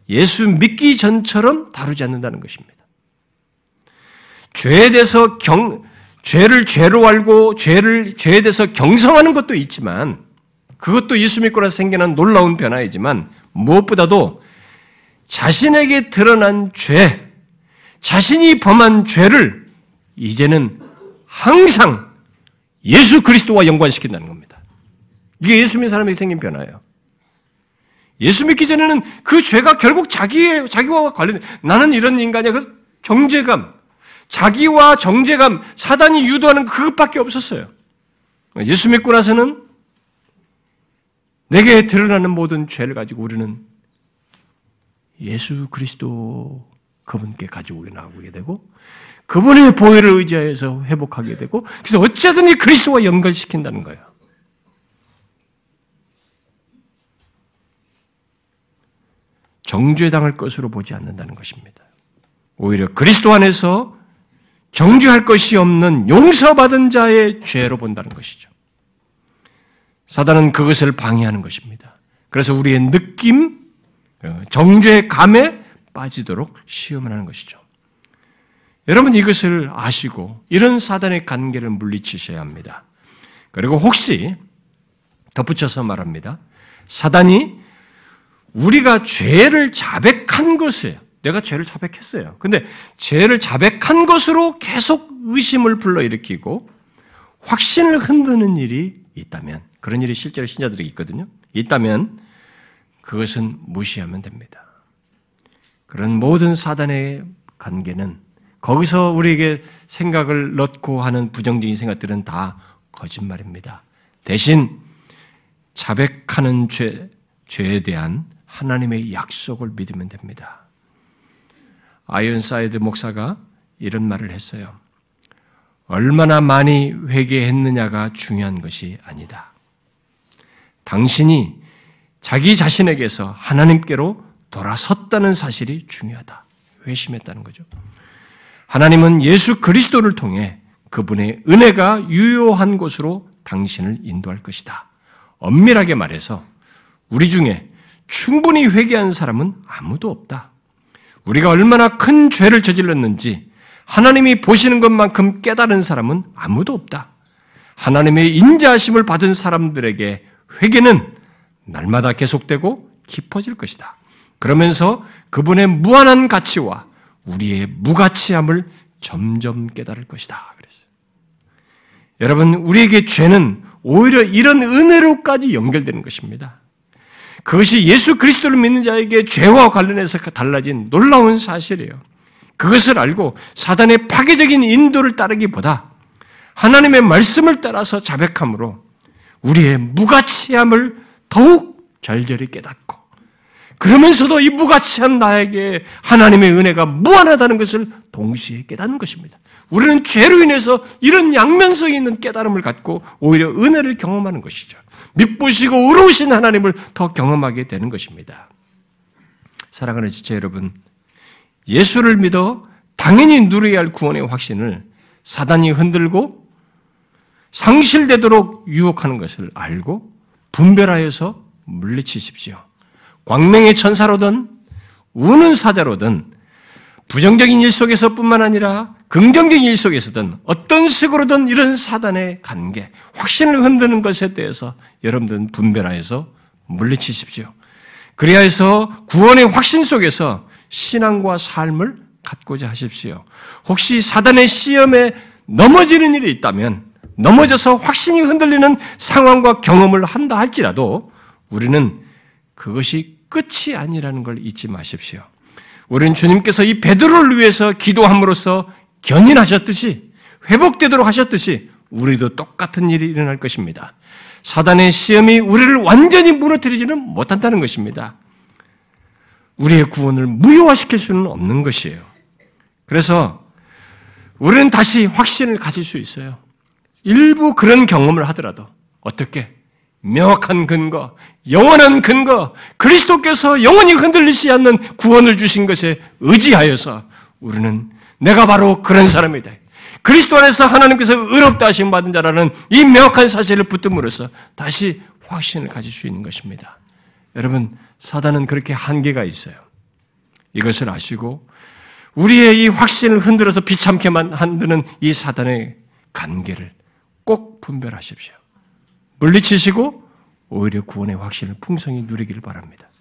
[SPEAKER 1] 예수 믿기 전처럼 다루지 않는다는 것입니다. 죄에 대해서 경, 죄를 죄로 알고 죄를, 죄에 대해서 경성하는 것도 있지만 그것도 예수 믿고 나서 생겨난 놀라운 변화이지만 무엇보다도 자신에게 드러난 죄, 자신이 범한 죄를 이제는 항상 예수 그리스도와 연관시킨다는 겁니다. 이게 예수 믿는 사람에게 생긴 변화예요. 예수 믿기 전에는 그 죄가 결국 자기의, 자기와 관련, 나는 이런 인간이야. 그 정죄감, 자기와 정죄감, 사단이 유도하는 그것밖에 없었어요. 예수 믿고 나서는 내게 드러나는 모든 죄를 가지고 우리는 예수 그리스도 그분께 가지고 나오게 되고 그분의 보혈을 의지하여서 회복하게 되고 그래서 어쨌든지 그리스도와 연결시킨다는 거예요. 정죄당할 것으로 보지 않는다는 것입니다. 오히려 그리스도 안에서 정죄할 것이 없는 용서받은 자의 죄로 본다는 것이죠. 사단은 그것을 방해하는 것입니다. 그래서 우리의 느낌, 어, 정죄감에 빠지도록 시험을 하는 것이죠. 여러분 이것을 아시고 이런 사단의 관계를 물리치셔야 합니다. 그리고 혹시 덧붙여서 말합니다. 사단이 우리가 죄를 자백한 것이에요. 내가 죄를 자백했어요. 근데 죄를 자백한 것으로 계속 의심을 불러일으키고 확신을 흔드는 일이 있다면 그런 일이 실제로 신자들에게 있거든요. 있다면 그것은 무시하면 됩니다. 그런 모든 사단의 관계는 거기서 우리에게 생각을 넣고 하는 부정적인 생각들은 다 거짓말입니다. 대신 자백하는 죄, 죄에 대한 하나님의 약속을 믿으면 됩니다. 아이언사이드 목사가 이런 말을 했어요. 얼마나 많이 회개했느냐가 중요한 것이 아니다. 당신이 자기 자신에게서 하나님께로 돌아섰다는 사실이 중요하다. 회심했다는 거죠. 하나님은 예수 그리스도를 통해 그분의 은혜가 유효한 곳으로 당신을 인도할 것이다. 엄밀하게 말해서 우리 중에 충분히 회개한 사람은 아무도 없다. 우리가 얼마나 큰 죄를 저질렀는지 하나님이 보시는 것만큼 깨달은 사람은 아무도 없다. 하나님의 인자하심을 받은 사람들에게 회개는 날마다 계속되고 깊어질 것이다. 그러면서 그분의 무한한 가치와 우리의 무가치함을 점점 깨달을 것이다. 여러분, 우리에게 죄는 오히려 이런 은혜로까지 연결되는 것입니다. 그것이 예수 그리스도를 믿는 자에게 죄와 관련해서 달라진 놀라운 사실이에요. 그것을 알고 사단의 파괴적인 인도를 따르기보다 하나님의 말씀을 따라서 자백함으로 우리의 무가치함을 더욱 절절히 깨닫고 그러면서도 이 무가치한 나에게 하나님의 은혜가 무한하다는 것을 동시에 깨닫는 것입니다. 우리는 죄로 인해서 이런 양면성 있는 깨달음을 갖고 오히려 은혜를 경험하는 것이죠. 믿부시고 의로우신 하나님을 더 경험하게 되는 것입니다. 사랑하는 지체 여러분, 예수를 믿어 당연히 누려야 할 구원의 확신을 사단이 흔들고 상실되도록 유혹하는 것을 알고 분별하여서 물리치십시오. 광명의 천사로든 우는 사자로든 부정적인 일 속에서뿐만 아니라 긍정적인 일 속에서든 어떤 식으로든 이런 사단의 관계, 확신을 흔드는 것에 대해서 여러분들은 분별하여서 물리치십시오. 그래야 해서 구원의 확신 속에서 신앙과 삶을 갖고자 하십시오. 혹시 사단의 시험에 넘어지는 일이 있다면 넘어져서 확신이 흔들리는 상황과 경험을 한다 할지라도 우리는 그것이 끝이 아니라는 걸 잊지 마십시오. 우리는 주님께서 이 베드로를 위해서 기도함으로써 견인하셨듯이 회복되도록 하셨듯이 우리도 똑같은 일이 일어날 것입니다. 사단의 시험이 우리를 완전히 무너뜨리지는 못한다는 것입니다. 우리의 구원을 무효화시킬 수는 없는 것이에요. 그래서 우리는 다시 확신을 가질 수 있어요. 일부 그런 경험을 하더라도 어떻게 명확한 근거, 영원한 근거, 그리스도께서 영원히 흔들리지 않는 구원을 주신 것에 의지하여서 우리는 내가 바로 그런 사람이다. 그리스도 안에서 하나님께서 의롭다 하심 받은 자라는 이 명확한 사실을 붙듦으로써 다시 확신을 가질 수 있는 것입니다. 여러분, 사단은 그렇게 한계가 있어요. 이것을 아시고 우리의 이 확신을 흔들어서 비참케만 한드는 이 사단의 관계를 꼭 분별하십시오. 물리치시고 오히려 구원의 확신을 풍성히 누리기를 바랍니다.